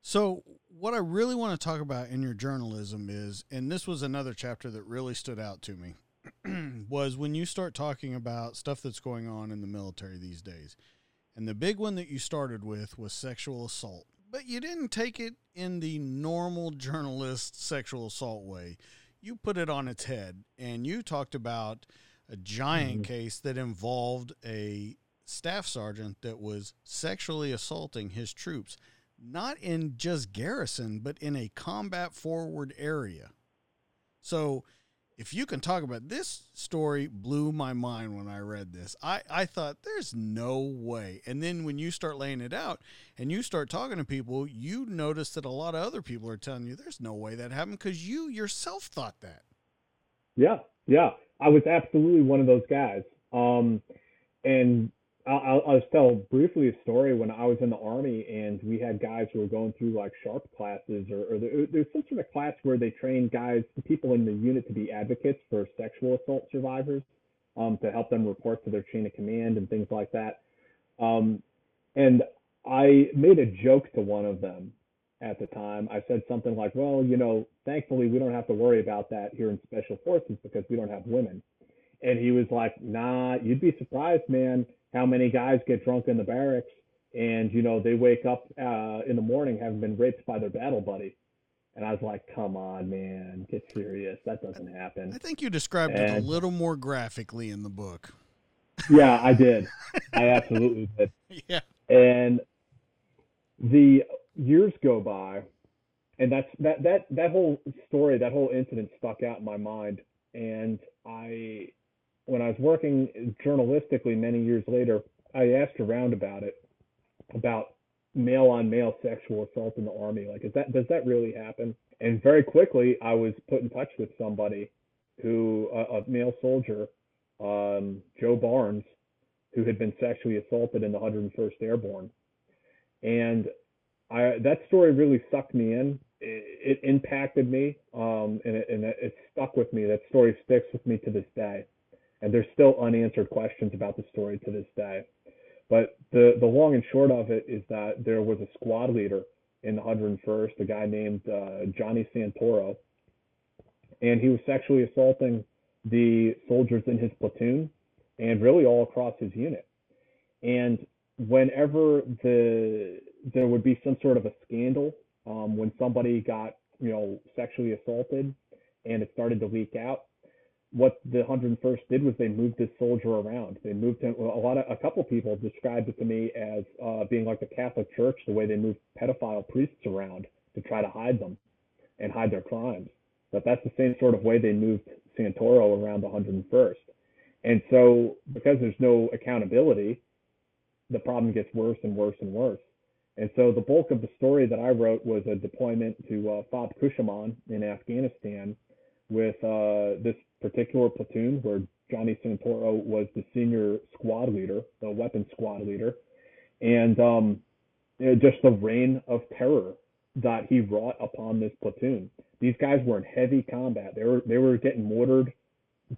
So, what I really want to talk about in your journalism is, and this was another chapter that really stood out to me, was when you start talking about stuff that's going on in the military these days. And the big one that you started with was sexual assault. But you didn't take it in the normal journalist sexual assault way. You put it on its head and you talked about a giant mm-hmm. case that involved a staff sergeant that was sexually assaulting his troops not in just garrison, but in a combat forward area. So, if you can talk about this story, blew my mind when I read this. I, I thought there's no way. And then when you start laying it out and you start talking to people, you notice that a lot of other people are telling you there's no way that happened because you yourself thought that. Yeah, yeah. I was absolutely one of those guys. Um, and I'll, I'll just tell briefly a story when I was in the army and we had guys who were going through like SHARP classes or, or there, there's some sort of class where they train guys, people in the unit to be advocates for sexual assault survivors, um, to help them report to their chain of command and things like that. Um, and I made a joke to one of them at the time. I said something like, well, you know, thankfully we don't have to worry about that here in special forces because we don't have women. And he was like, nah, you'd be surprised, man how many guys get drunk in the barracks and you know they wake up uh, in the morning having been raped by their battle buddy. And i was like come on man get serious. That doesn't happen. I think you described and, it a little more graphically in the book. Yeah i did. I absolutely did. Yeah. And the years go by and that's that that that whole story that whole incident stuck out in my mind. And i when I was working journalistically many years later, I asked around about it, about male on male sexual assault in the army. Like, is that does that really happen? And very quickly, I was put in touch with somebody who, a, a male soldier, um, Joe Barnes, who had been sexually assaulted in the 101st Airborne, and I that story really sucked me in. It, it impacted me, um, and, it, and it stuck with me. That story sticks with me to this day and there's still unanswered questions about the story to this day. But the the long and short of it is that there was a squad leader in the 101st, a guy named uh, Johnny Santoro, and he was sexually assaulting the soldiers in his platoon and really all across his unit. And whenever the there would be some sort of a scandal um, when somebody got you know sexually assaulted and it started to leak out, what the 101st did was they moved this soldier around. They moved him. A lot of a couple people described it to me as uh, being like the Catholic Church, the way they moved pedophile priests around to try to hide them and hide their crimes. But that's the same sort of way they moved Santoro around the 101st. And so, because there's no accountability, the problem gets worse and worse and worse. And so, the bulk of the story that I wrote was a deployment to uh, FOB Kushamond in Afghanistan with uh, this particular platoon where Johnny Santoro was the senior squad leader, the weapons squad leader, and um, you know, just the reign of terror that he wrought upon this platoon. These guys were in heavy combat. They were they were getting mortared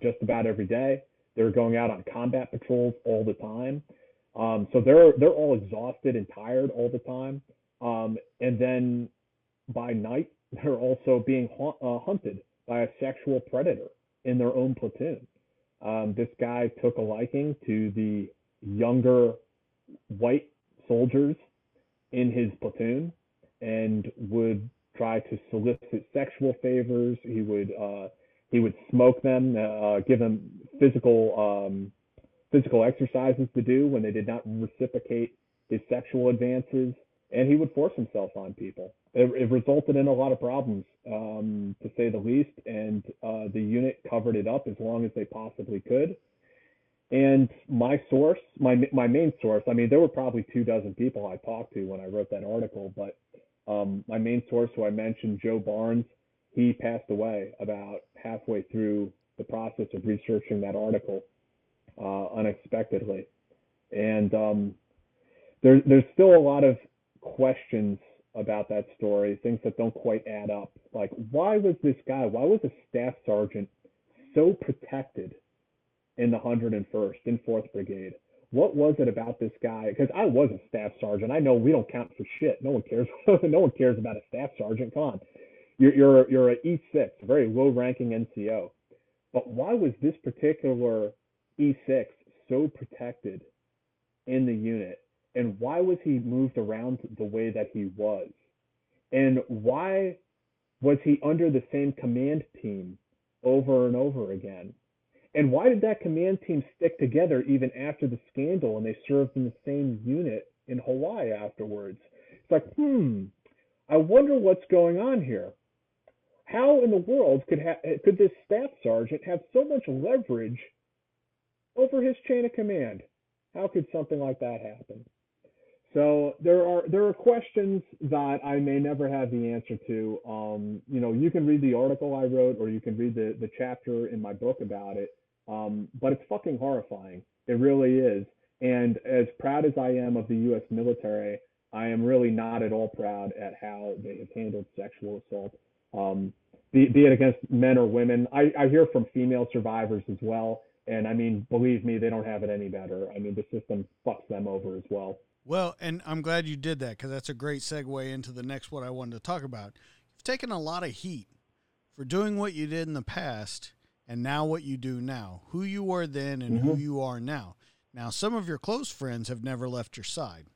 just about every day. They were going out on combat patrols all the time. Um, so they're they're all exhausted and tired all the time. Um, and then by night, they're also being ha- uh, hunted by a sexual predator in their own platoon. Um, this guy took a liking to the younger white soldiers in his platoon and would try to solicit sexual favors. He would uh, he would smoke them, uh, give them physical um, physical exercises to do when they did not reciprocate his sexual advances. And he would force himself on people. It, it resulted in a lot of problems, um, to say the least, and uh, the unit covered it up as long as they possibly could. And my source, my my main source, I mean, there were probably two dozen people I talked to when I wrote that article, but um, my main source, who I mentioned, Joe Barnes, he passed away about halfway through the process of researching that article uh, unexpectedly. And um, there, there's still a lot of questions about that story, things that don't quite add up. Like, why was this guy, why was a staff sergeant so protected in the 101st, in 4th Brigade? What was it about this guy? Because I was a staff sergeant. I know we don't count for shit. No one cares. no one cares about a staff sergeant. Come on. You're, you're, you're an E6, a very low ranking NCO. But why was this particular E6 so protected in the unit? And why was he moved around the way that he was? And why was he under the same command team over and over again? And why did that command team stick together even after the scandal and they served in the same unit in Hawaii afterwards? It's like, hmm, I wonder what's going on here. How in the world could ha- could this staff sergeant have so much leverage over his chain of command? How could something like that happen? So there are there are questions that I may never have the answer to. Um, you know, you can read the article I wrote, or you can read the the chapter in my book about it. Um, but it's fucking horrifying. It really is. And as proud as I am of the U.S. military, I am really not at all proud at how they have handled sexual assault, um, be, be, it against men or women. I, I hear from female survivors as well. And I mean, believe me, they don't have it any better. I mean, the system fucks them over as well. Well, and I'm glad you did that because that's a great segue into the next what I wanted to talk about. You've taken a lot of heat for doing what you did in the past and now what you do now, who you were then and mm-hmm. who you are now. Now, some of your close friends have never left your side,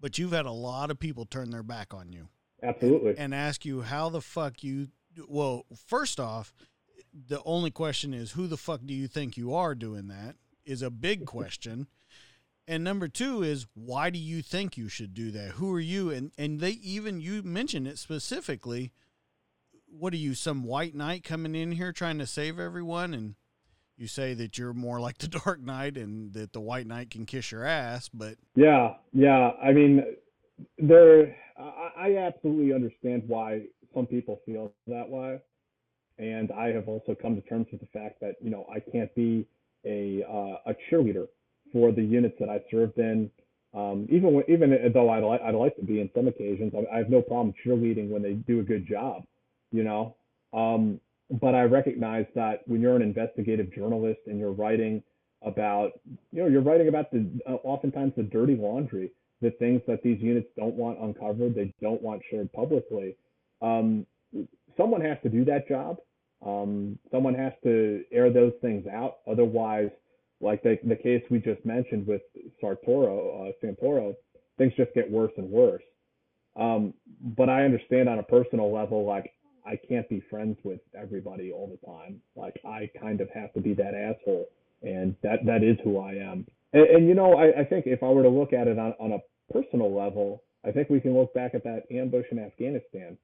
but you've had a lot of people turn their back on you. Absolutely. And, and ask you how the fuck you, well, first off, the only question is who the fuck do you think you are doing that is a big question. And number two is why do you think you should do that? Who are you? And and they even you mentioned it specifically. What are you, some white knight coming in here trying to save everyone? And you say that you're more like the Dark Knight and that the White Knight can kiss your ass, but yeah, yeah. I mean, there. I, I absolutely understand why some people feel that way, and I have also come to terms with the fact that you know I can't be a uh, a cheerleader for the units that I served in. Um, even when, even though I'd, li- I'd like to be in some occasions, I, I have no problem cheerleading when they do a good job, you know. Um, but I recognize that when you're an investigative journalist and you're writing about, you know, you're writing about the uh, oftentimes the dirty laundry, the things that these units don't want uncovered, they don't want shared publicly. Um, someone has to do that job. Um, someone has to air those things out. Otherwise, like the, the case we just mentioned with Sartoro, uh, Santoro, things just get worse and worse. Um, but I understand on a personal level, like I can't be friends with everybody all the time. Like I kind of have to be that asshole, and that that is who I am. And, and you know, I, I think if I were to look at it on, on a personal level, I think we can look back at that ambush in Afghanistan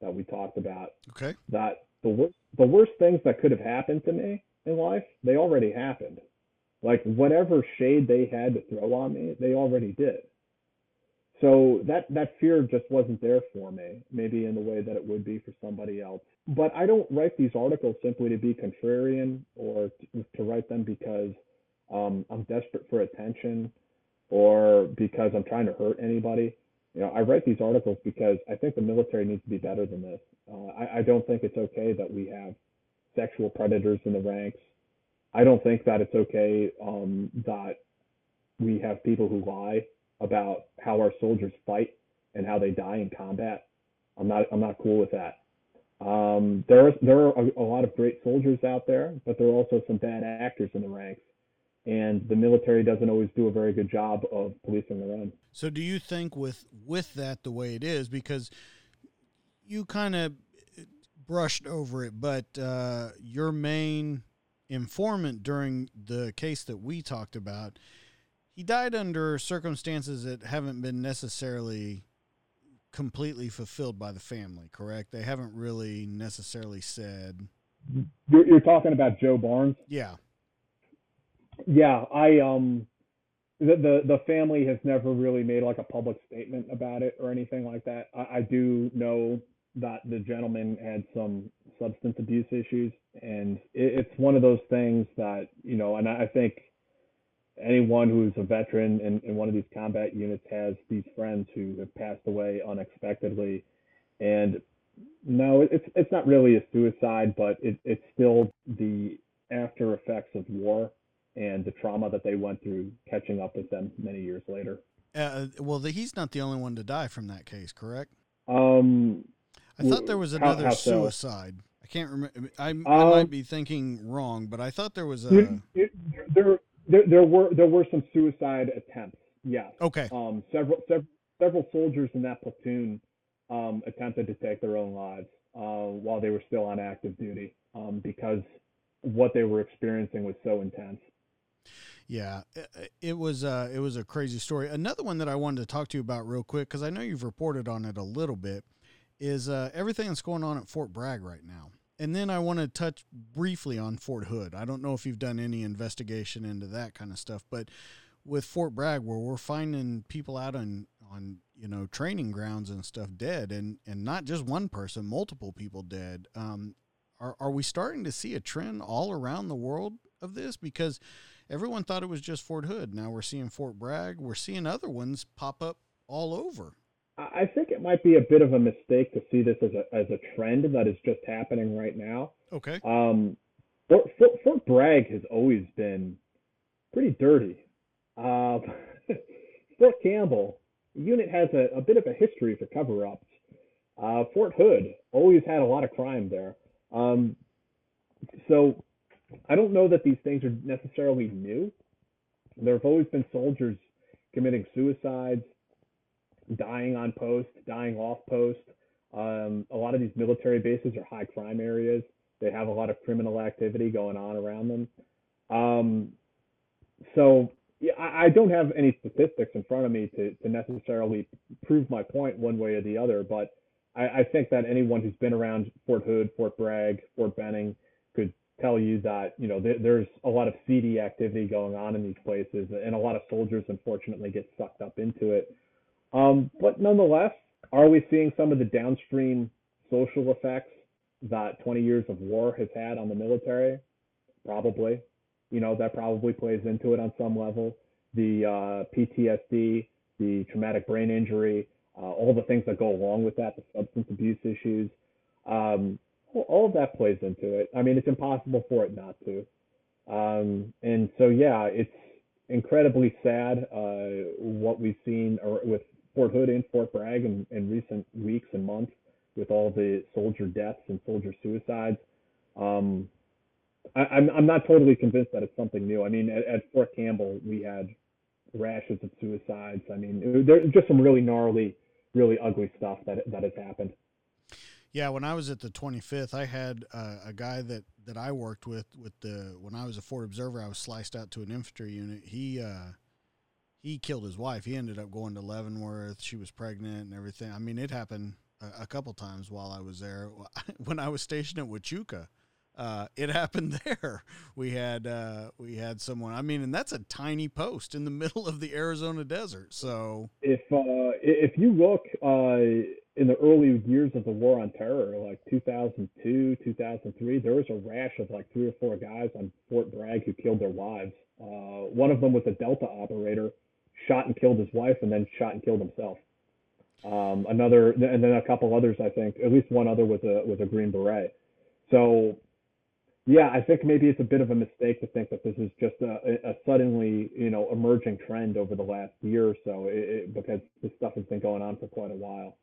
that we talked about. Okay. That the worst the worst things that could have happened to me in life, they already happened. Like whatever shade they had to throw on me, they already did. So that that fear just wasn't there for me, maybe in the way that it would be for somebody else. But I don't write these articles simply to be contrarian or to, to write them because um, I'm desperate for attention or because I'm trying to hurt anybody. You know, I write these articles because I think the military needs to be better than this. Uh, I, I don't think it's okay that we have sexual predators in the ranks. I don't think that it's okay um, that we have people who lie about how our soldiers fight and how they die in combat. I'm not I'm not cool with that. Um, there are there are a, a, lot of great soldiers out there, but there are also some bad actors in the ranks, and the military doesn't always do a very good job of policing their own. So, do you think with with that the way it is because you kind of brushed over it, but uh, your main informant during the case that we talked about he died under circumstances that haven't been necessarily completely fulfilled by the family. Correct? They haven't really necessarily said. You're, you're talking about Joe Barnes. Yeah. Yeah, I um, the, the the family has never really made like a public statement about it or anything like that. I, I do know that the gentleman had some substance abuse issues, and it, it's one of those things that you know, and I think anyone who's a veteran in, in one of these combat units has these friends who have passed away unexpectedly, and no, it's it's not really a suicide, but it, it's still the after effects of war and the trauma that they went through catching up with them many years later. Uh, well, the, he's not the only one to die from that case, correct? Um, I thought there was another how so? suicide. I can't remember. I, I Um, might be thinking wrong, but I thought there was a. You- you- there, there, there were there were some suicide attempts. Yes. Okay. Um, several several several soldiers in that platoon um, attempted to take their own lives uh, while they were still on active duty um, because what they were experiencing was so intense. Yeah, it, it was uh, it was a crazy story. Another one that I wanted to talk to you about real quick because I know you've reported on it a little bit is uh, everything that's going on at Fort Bragg right now. And then I want to touch briefly on Fort Hood. I don't know if you've done any investigation into that kind of stuff, but with Fort Bragg, where we're finding people out on on you know training grounds and stuff dead, and and not just one person, multiple people dead. Um, are are we starting to see a trend all around the world of this? Because everyone thought it was just Fort Hood. Now we're seeing Fort Bragg. We're seeing other ones pop up all over. I think it might be a bit of a mistake to see this as a as a trend that is just happening right now. Okay. Um, Fort, Fort, Fort Bragg has always been pretty dirty. Uh, Fort Campbell, unit has a, a bit of a history for cover ups. Uh, Fort Hood always had a lot of crime there. Um, so I don't know that these things are necessarily new. There have always been soldiers committing suicides, dying on post, dying off post. Um, a lot of these military bases are high crime areas. They have a lot of criminal activity going on around them. Um, so yeah, I, I don't have any statistics in front of me to, to necessarily prove my point one way or the other, but I, I think that anyone who's been around Fort Hood, Fort Bragg, Fort Benning could tell you that you know there, there's a lot of seedy activity going on in these places, and a lot of soldiers unfortunately get sucked up into it. Um, but nonetheless, are we seeing some of the downstream social effects that 20 years of war has had on the military? Probably. You know, that probably plays into it on some level. The uh, PTSD, the traumatic brain injury, uh, all the things that go along with that, the substance abuse issues, um, all- of that plays into it. I mean, it's impossible for it not to. Um, and so, yeah, it's incredibly sad uh, what we've seen with Fort Hood and Fort Bragg in, in recent weeks and months with all the soldier deaths and soldier suicides. Um, I, I'm I'm not totally convinced that it's something new. I mean, at, at Fort Campbell, we had rashes of suicides. I mean, there's just some really gnarly, really ugly stuff that that has happened. Yeah, when I was at the 25th, I had uh, a guy that, that I worked with with the when I was a Forward Observer. I was sliced out to an infantry unit. He uh, he killed his wife. He ended up going to Leavenworth. She was pregnant and everything. I mean, it happened a, a couple times while I was there. When I was stationed at Huachuca, uh, it happened there. We had uh, we had someone. I mean, and that's a tiny post in the middle of the Arizona desert. So If uh, if you look uh, in the early years of the war on terror, like 2002, 2003, there was a rash of like three or four guys on Fort Bragg who killed their wives. Uh, one of them was a Delta operator, shot and killed his wife, and then shot and killed himself. Um, another, and then a couple others, I think, at least one other was a was a Green Beret. So, yeah, I think maybe it's a bit of a mistake to think that this is just a, a suddenly, you know, emerging trend over the last year or so, it, it, because this stuff has been going on for quite a while.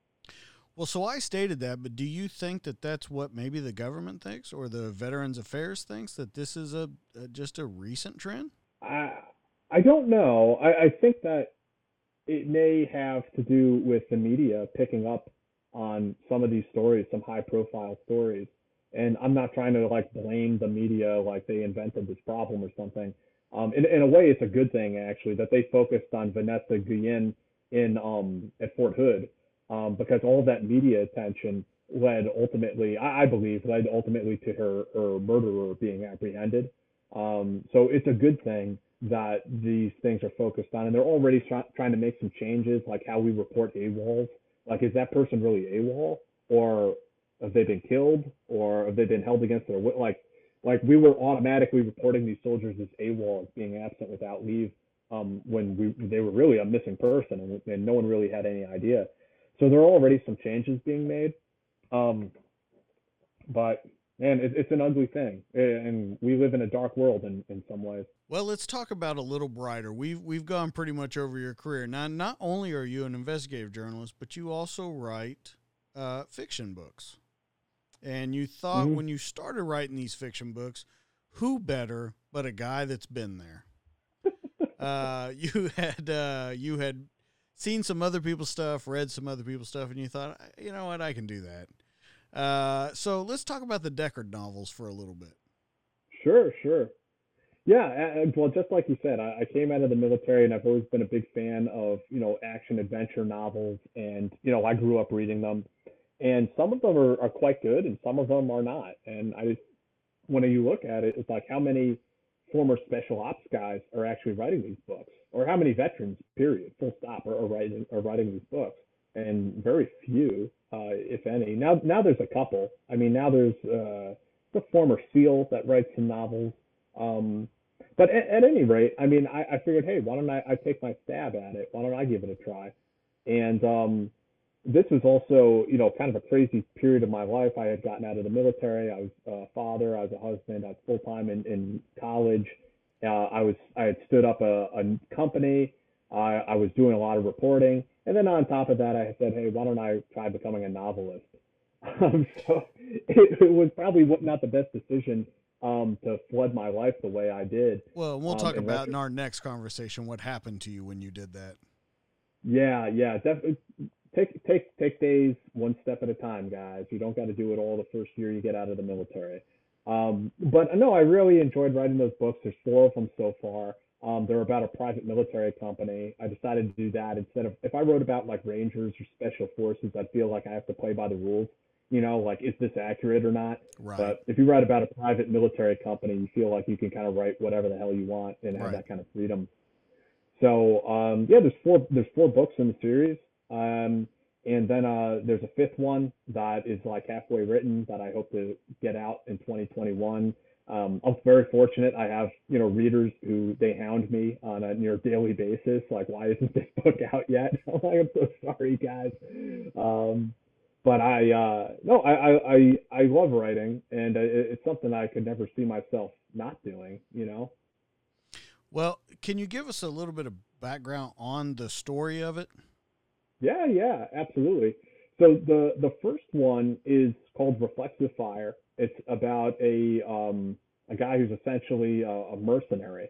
Well, so I stated that, but do you think that that's what maybe the government thinks or the Veterans Affairs thinks that this is a, a just a recent trend? I I don't know. I, I think that it may have to do with the media picking up on some of these stories, some high profile stories. And I'm not trying to like blame the media like they invented this problem or something. Um, in, in a way, it's a good thing actually that they focused on Vanessa Guillen in um, at Fort Hood um, because all that media attention led ultimately, I, I believe, led ultimately to her, her murderer being apprehended. Um, so it's a good thing that these things are focused on, and they're already try, trying to make some changes, like how we report AWOLs. Like, is that person really AWOL, or have they been killed, or have they been held against their will? Like, like we were automatically reporting these soldiers as AWOL, as being absent without leave, um, when we they were really a missing person, and, and no one really had any idea. So there are already some changes being made. Um, but man, it, it's an ugly thing, and we live in a dark world in, in some ways. Well, let's talk about a little brighter. We've we've gone pretty much over your career. Now, not only are you an investigative journalist, but you also write uh, fiction books. And you thought mm-hmm. when you started writing these fiction books, who better but a guy that's been there? uh, you had uh, you had seen some other people's stuff, read some other people's stuff, and you thought, you know what, I can do that. Uh, so let's talk about the Deckard novels for a little bit. Sure, sure. Yeah, well, just like you said, I, I came out of the military, and I've always been a big fan of you know action adventure novels, and you know I grew up reading them, and some of them are, are quite good, and some of them are not. And I, just when you look at it, it's like how many former special ops guys are actually writing these books, or how many veterans, period, full stop, are, are writing are writing these books, and very few uh, if any. Now, now there's a couple. I mean, now there's uh, the former SEAL that writes some novels. Um, but at, at, any rate, I mean, I, I, figured, hey, why don't I, I, take my stab at it? Why don't I give it a try? And um, this was also, you know, kind of a crazy period of my life. I had gotten out of the military. I was a father. I was a husband. I was full time in, in college. Uh, I was I had stood up a, a company. I, I was doing a lot of reporting, and then on top of that, I said, hey, why don't I try becoming a novelist? Um, so it, it, was probably not the best decision um, to flood my life the way I did. Well, we'll um, talk about in our next conversation what happened to you when you did that. Yeah, yeah, definitely. Take take take days one step at a time, guys. You don't got to do it all the first year you get out of the military. Um, but no, I really enjoyed writing those books. There's four of them so far. Um, they're about a private military company. I decided to do that instead of if I wrote about like Rangers or Special Forces, I'd feel like I have to play by the rules. You know, like is this accurate or not? Right. But if you write about a private military company, you feel like you can kind of write whatever the hell you want and have right. that kind of freedom. So um, yeah, there's four there's four books in the series, um, and then uh, there's a fifth one that is like halfway written that I hope to get out in 2021. Um, I'm very fortunate. I have, you know, readers who they hound me on a near daily basis. Like, why isn't this book out yet? I'm like, I'm so sorry, guys. But I, uh, no, I, I, I love writing, and it's something I could never see myself not doing. You know. Well, can you give us a little bit of background on the story of it? Yeah, yeah, absolutely. So the the first one is called Reflexive Fire it's about a um, a guy who's essentially a, a, mercenary,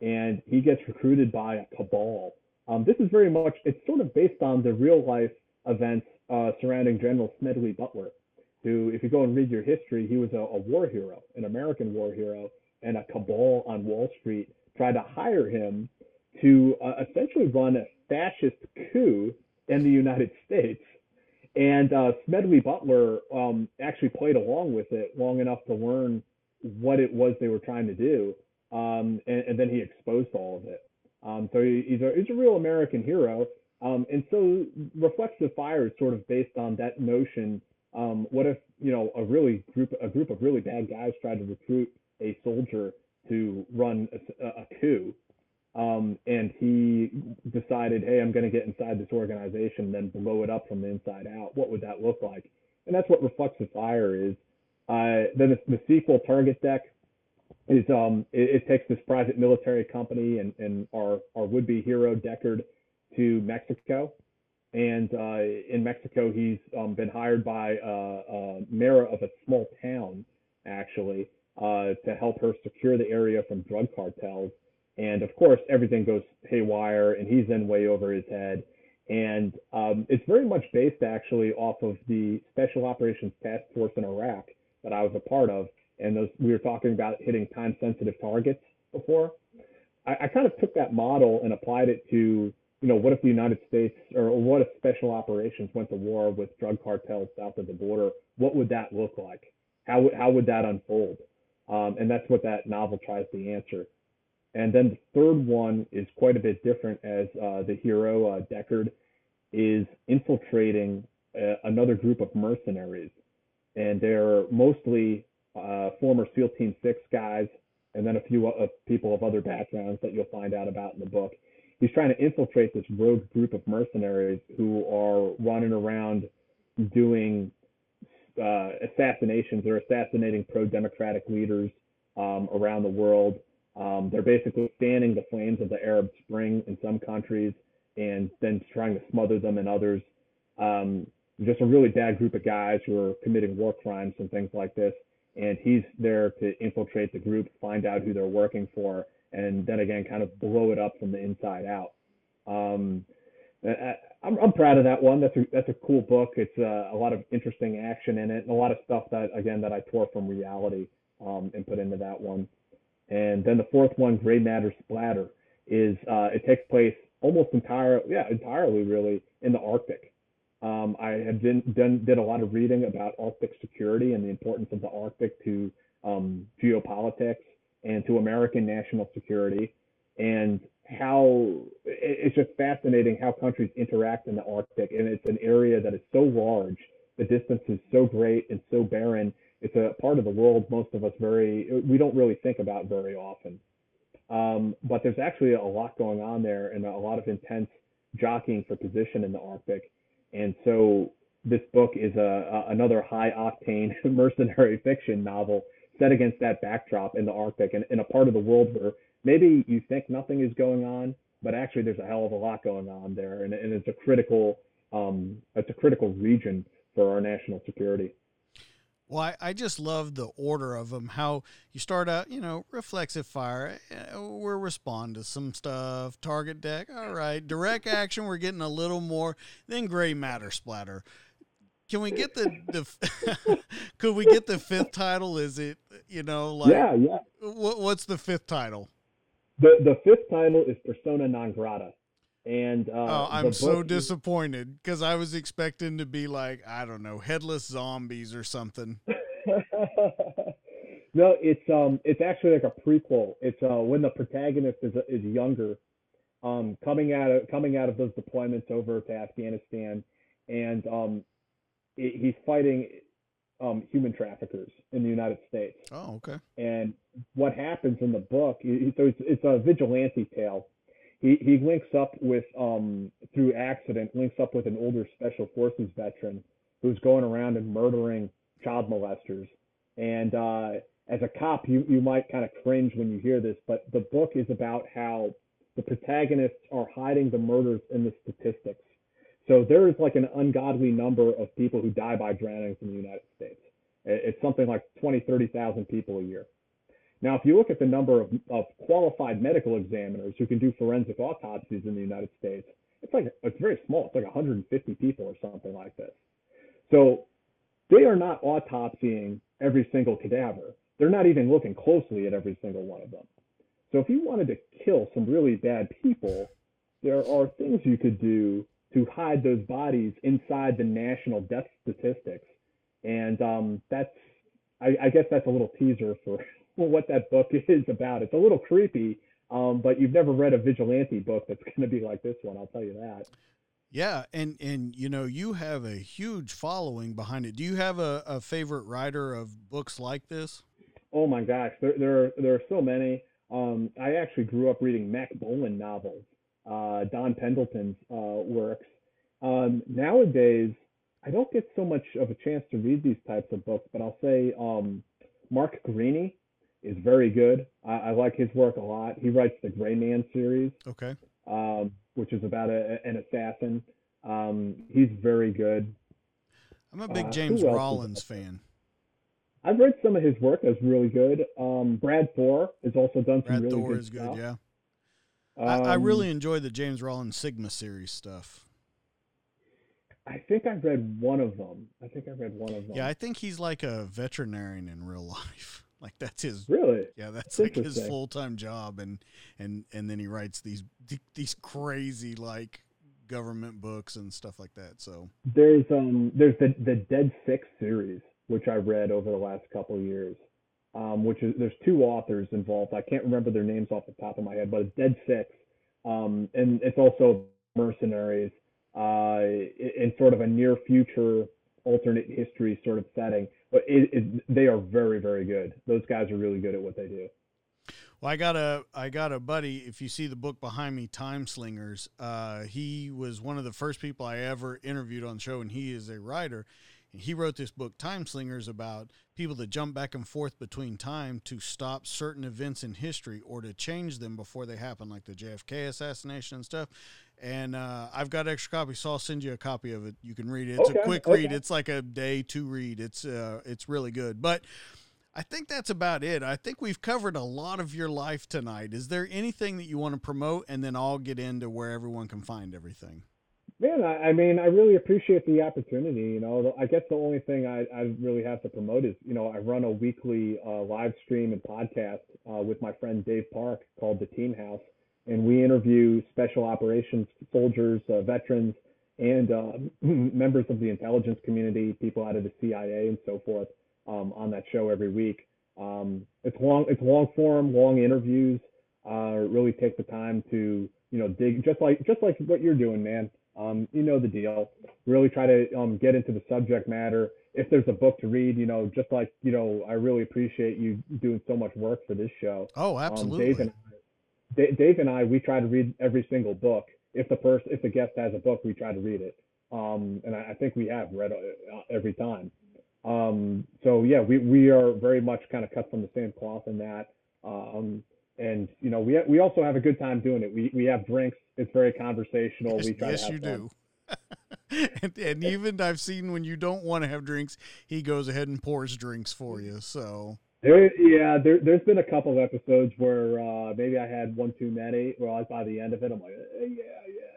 and he gets recruited by a cabal. Um, this is very much it's sort of based on the real life events uh, surrounding General Smedley Butler, who, if you go and read your history, he was a, a war hero, an American war hero, and a cabal on Wall Street tried to hire him to uh, essentially run a fascist coup in the United States and uh, Smedley Butler um, actually played along with it long enough to learn what it was they were trying to do, um, and, and, then he exposed all of it. Um, so he, he's a he's a real American hero, um, and so Reflexive Fire is sort of based on that notion. Um, what if you know a really group a group of really bad guys tried to recruit a soldier to run a, a coup? Um, and he decided, hey, I'm going to get inside this organization, then blow it up from the inside out. What would that look like? And that's what Reflexive Fire is. Uh, then the, the, sequel, Target Deck, is um, it, it, takes this private military company and, and our, our would-be hero Deckard to Mexico. And uh, in Mexico, he's um, been hired by uh, a mayor of a small town, actually, uh, to help her secure the area from drug cartels and of course, everything goes haywire, and he's in way over his head. And um, it's very much based actually off of the Special Operations Task Force in Iraq that I was a part of. And those we were talking about hitting time-sensitive targets before. I, I kind of took that model and applied it to you know, what if the United States or what if special operations went to war with drug cartels south of the border? What would that look like? How would how would that unfold? Um, and that's what that novel tries to answer. And then the third one is quite a bit different, as uh, the hero uh, Deckard is infiltrating uh, another group of mercenaries, and they're mostly uh, former SEAL Team Six guys, and then a few uh, people of other backgrounds that you'll find out about in the book he's trying to infiltrate this rogue group of mercenaries who are running around doing uh, assassinations or assassinating pro-democratic leaders um, around the world. Um, they're basically fanning the flames of the Arab Spring in some countries and then trying to smother them in others. Um, just a really bad group of guys who are committing war crimes and things like this. And he's there to infiltrate the group, find out who they're working for, and then again kind of blow it up from the inside out. Um, I, I'm, I'm proud of that one. That's a that's a cool book. It's uh, a lot of interesting action in it, and a lot of stuff that again that I tore from reality um, and put into that one. And then the fourth one, Gray Matter Splatter, is uh, it takes place almost entirely, yeah, entirely really in the Arctic. Um, I had been, done did a lot of reading about Arctic security and the importance of the Arctic to um, geopolitics and to American national security, and how it's just fascinating how countries interact in the Arctic. And it's an area that is so large, the distance is so great and so barren. It's a part of the world most of us very we don't really think about very often. Um, but there's actually a lot going on there and a lot of intense jockeying for position in the Arctic. And so this book is a, a another high octane mercenary fiction novel set against that backdrop in the Arctic and in a part of the world where maybe you think nothing is going on, but actually there's a hell of a lot going on there, and, and it's a critical um, it's a critical region for our national security. Well, I, I, just love the order of them. How you start out, you know, reflexive fire. Eh, we're respond to some stuff. Target deck, all right. Direct action, we're getting a little more. Then gray matter splatter. Can we get the the? could we get the fifth title? Is it you know like yeah yeah? What, what's the fifth title? The the fifth title is Persona non grata. And uh, oh, I'm so disappointed because I was expecting to be like I don't know, headless zombies or something. no, it's um, it's actually like a prequel. It's uh, when the protagonist is is younger, um, coming out of coming out of those deployments over to Afghanistan, and um, he's fighting um, human traffickers in the United States. Oh, okay. And what happens in the book? So it's, it's a vigilante tale. He he links up with um through accident links up with an older special forces veteran who's going around and murdering child molesters. And uh, as a cop, you you might kind of cringe when you hear this, but the book is about how the protagonists are hiding the murders in the statistics so there is like an ungodly number of people who die by drownings in the United States. It's something like 20, 30,000 people a year. Now, if you look at the number of, of qualified medical examiners who can do forensic autopsies in the United States, it's like it's very small. It's like 150 people or something like this. So they are not autopsying every single cadaver. They're not even looking closely at every single one of them. So if you wanted to kill some really bad people, there are things you could do to hide those bodies inside the national death statistics. And um, that's, I, I, guess that's a little teaser for what that book is about. It's a little creepy, um, but you've never read a vigilante book that's going to be like this one. I'll tell you that. Yeah, and and you know you have a huge following behind it. Do you have a, a favorite writer of books like this? Oh my gosh, there there are, there are so many. Um, I actually grew up reading Mack Bolan novels, uh, Don Pendleton's uh, works. Um, nowadays, I don't get so much of a chance to read these types of books, but I'll say um, Mark Greaney is very good. I, I, like his work a lot. He writes the Gray Man series, okay, um, which is about a, an assassin. Um, he's very good. I'm a big uh, James Rollins fan. I've read some of his work. That's really good. Um, Brad Thor has also done some Brad really Thor good is stuff. Yeah. Um, I, I, really enjoy the James Rollins Sigma series stuff. I think I've read one of them. I think I read one of them. Yeah, I think he's like a veterinarian in real life. Like that's his Really? yeah, that's That's like his full time job, and and and then he writes these these crazy like government books and stuff like that. So There's um there's the the Dead Six series, which I read over the last couple of years. Um, which is there's two authors involved. I can't remember their names off the top of my head, but it's Dead Six. Um, and it's also mercenaries uh, in sort of a near future alternate history sort of setting. But it, it, they are very very good. Those guys are really good at what they do. Well, I got a I got a buddy. If you see the book behind me, Time Slingers, uh, he was one of the first people I ever interviewed on the show, and he is a writer. And he wrote this book, Time Slingers, about people that jump back and forth between time to stop certain events in history or to change them before they happen, like the JFK assassination and stuff. And uh, I've got extra copies, so I'll send you a copy of it. You can read it. It's Okay, a quick read. It's like a day to read. It's uh, it's really good, but. I think that's about it. I think we've covered a lot of your life tonight. Is there anything that you want to promote? And then I'll get into where everyone can find everything. Man, I, I mean, I really appreciate the opportunity. You know, I guess the only thing I, I really have to promote is, you know, I run a weekly uh, live stream and podcast uh, with my friend Dave Parke called The Team House, and we interview special operations soldiers, uh, veterans, and uh, members of the intelligence community, people out of the CIA and so forth, um, on that show every week. Um, it's long, it's long form, long interviews. Uh, really take the time to, you know, dig just like just like what you're doing, man. Um, you know the deal. Really try to um, get into the subject matter. If there's a book to read, you know, just like you know, I really appreciate you doing so much work for this show. Oh, Um, absolutely. Dave and I, Dave and I, we try to read every single book. If the person, if the guest has a book, we try to read it. Um, and I, I think we have read uh, every time. Um, so yeah, we, we are very much kind of cut from the same cloth in that. Um, and you know, we we also have a good time doing it. We we have drinks. It's very conversational. yes, we try yes to have you fun. do. and, and even I've seen when you don't want to have drinks, he goes ahead and pours drinks for you. So There, yeah, there, there's been a couple of episodes where uh, maybe I had one too many. Was by the end of it, I'm like, eh, yeah, yeah.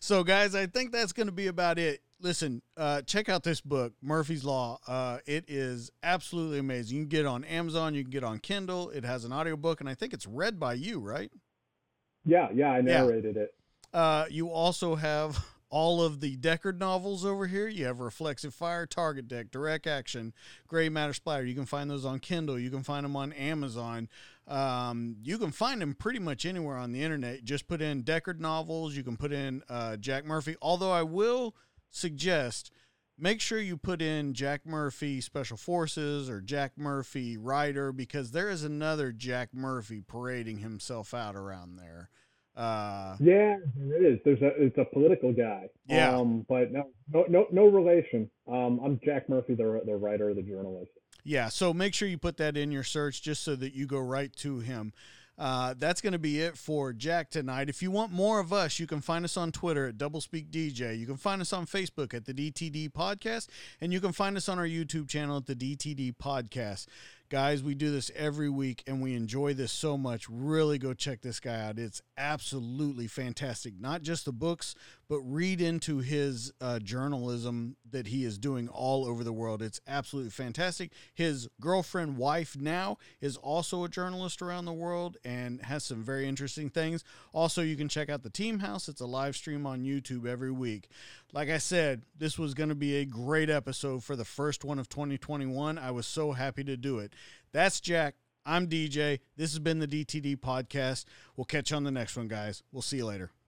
So, guys, I think that's going to be about it. Listen, uh, check out this book, Murphy's Law. Uh, it is absolutely amazing. You can get it on Amazon, you can get it on Kindle. It has an audiobook, and I think it's read by you, right? Yeah, yeah, I narrated it. Uh, you also have all of the Deckard novels over here. You have Reflexive Fire, Target Deck, Direct Action, Gray Matter Splatter. You can find those on Kindle. You can find them on Amazon. Um, you can find them pretty much anywhere on the internet. Just put in Deckard novels. You can put in uh, Jack Murphy. Although I will suggest make sure you put in Jack Murphy Special Forces or Jack Murphy Rider because there is another Jack Murphy parading himself out around there. Uh, Yeah, there is. There's a it's a political guy. Yeah. Um, but no, no, no, no relation. Um, I'm Jack Murphy, the the writer, the journalist. Yeah, so make sure you put that in your search just so that you go right to him. Uh, that's going to be it for Jack tonight. If you want more of us, you can find us on Twitter at Doublespeak DJ. You can find us on Facebook at the DTD Podcast, and you can find us on our YouTube channel at the DTD Podcast. Guys, we do this every week and we enjoy this so much. Really go check this guy out. It's absolutely fantastic. Not just the books, but read into his uh, journalism that he is doing all over the world. It's absolutely fantastic. His girlfriend, wife now, is also a journalist around the world and has some very interesting things. Also, you can check out the Team House. It's a live stream on YouTube every week. Like I said, this was going to be a great episode for the first one of 2021. I was so happy to do it. That's Jack. I'm DJ. This has been the DTD podcast. We'll catch you on the next one, guys. We'll see you later.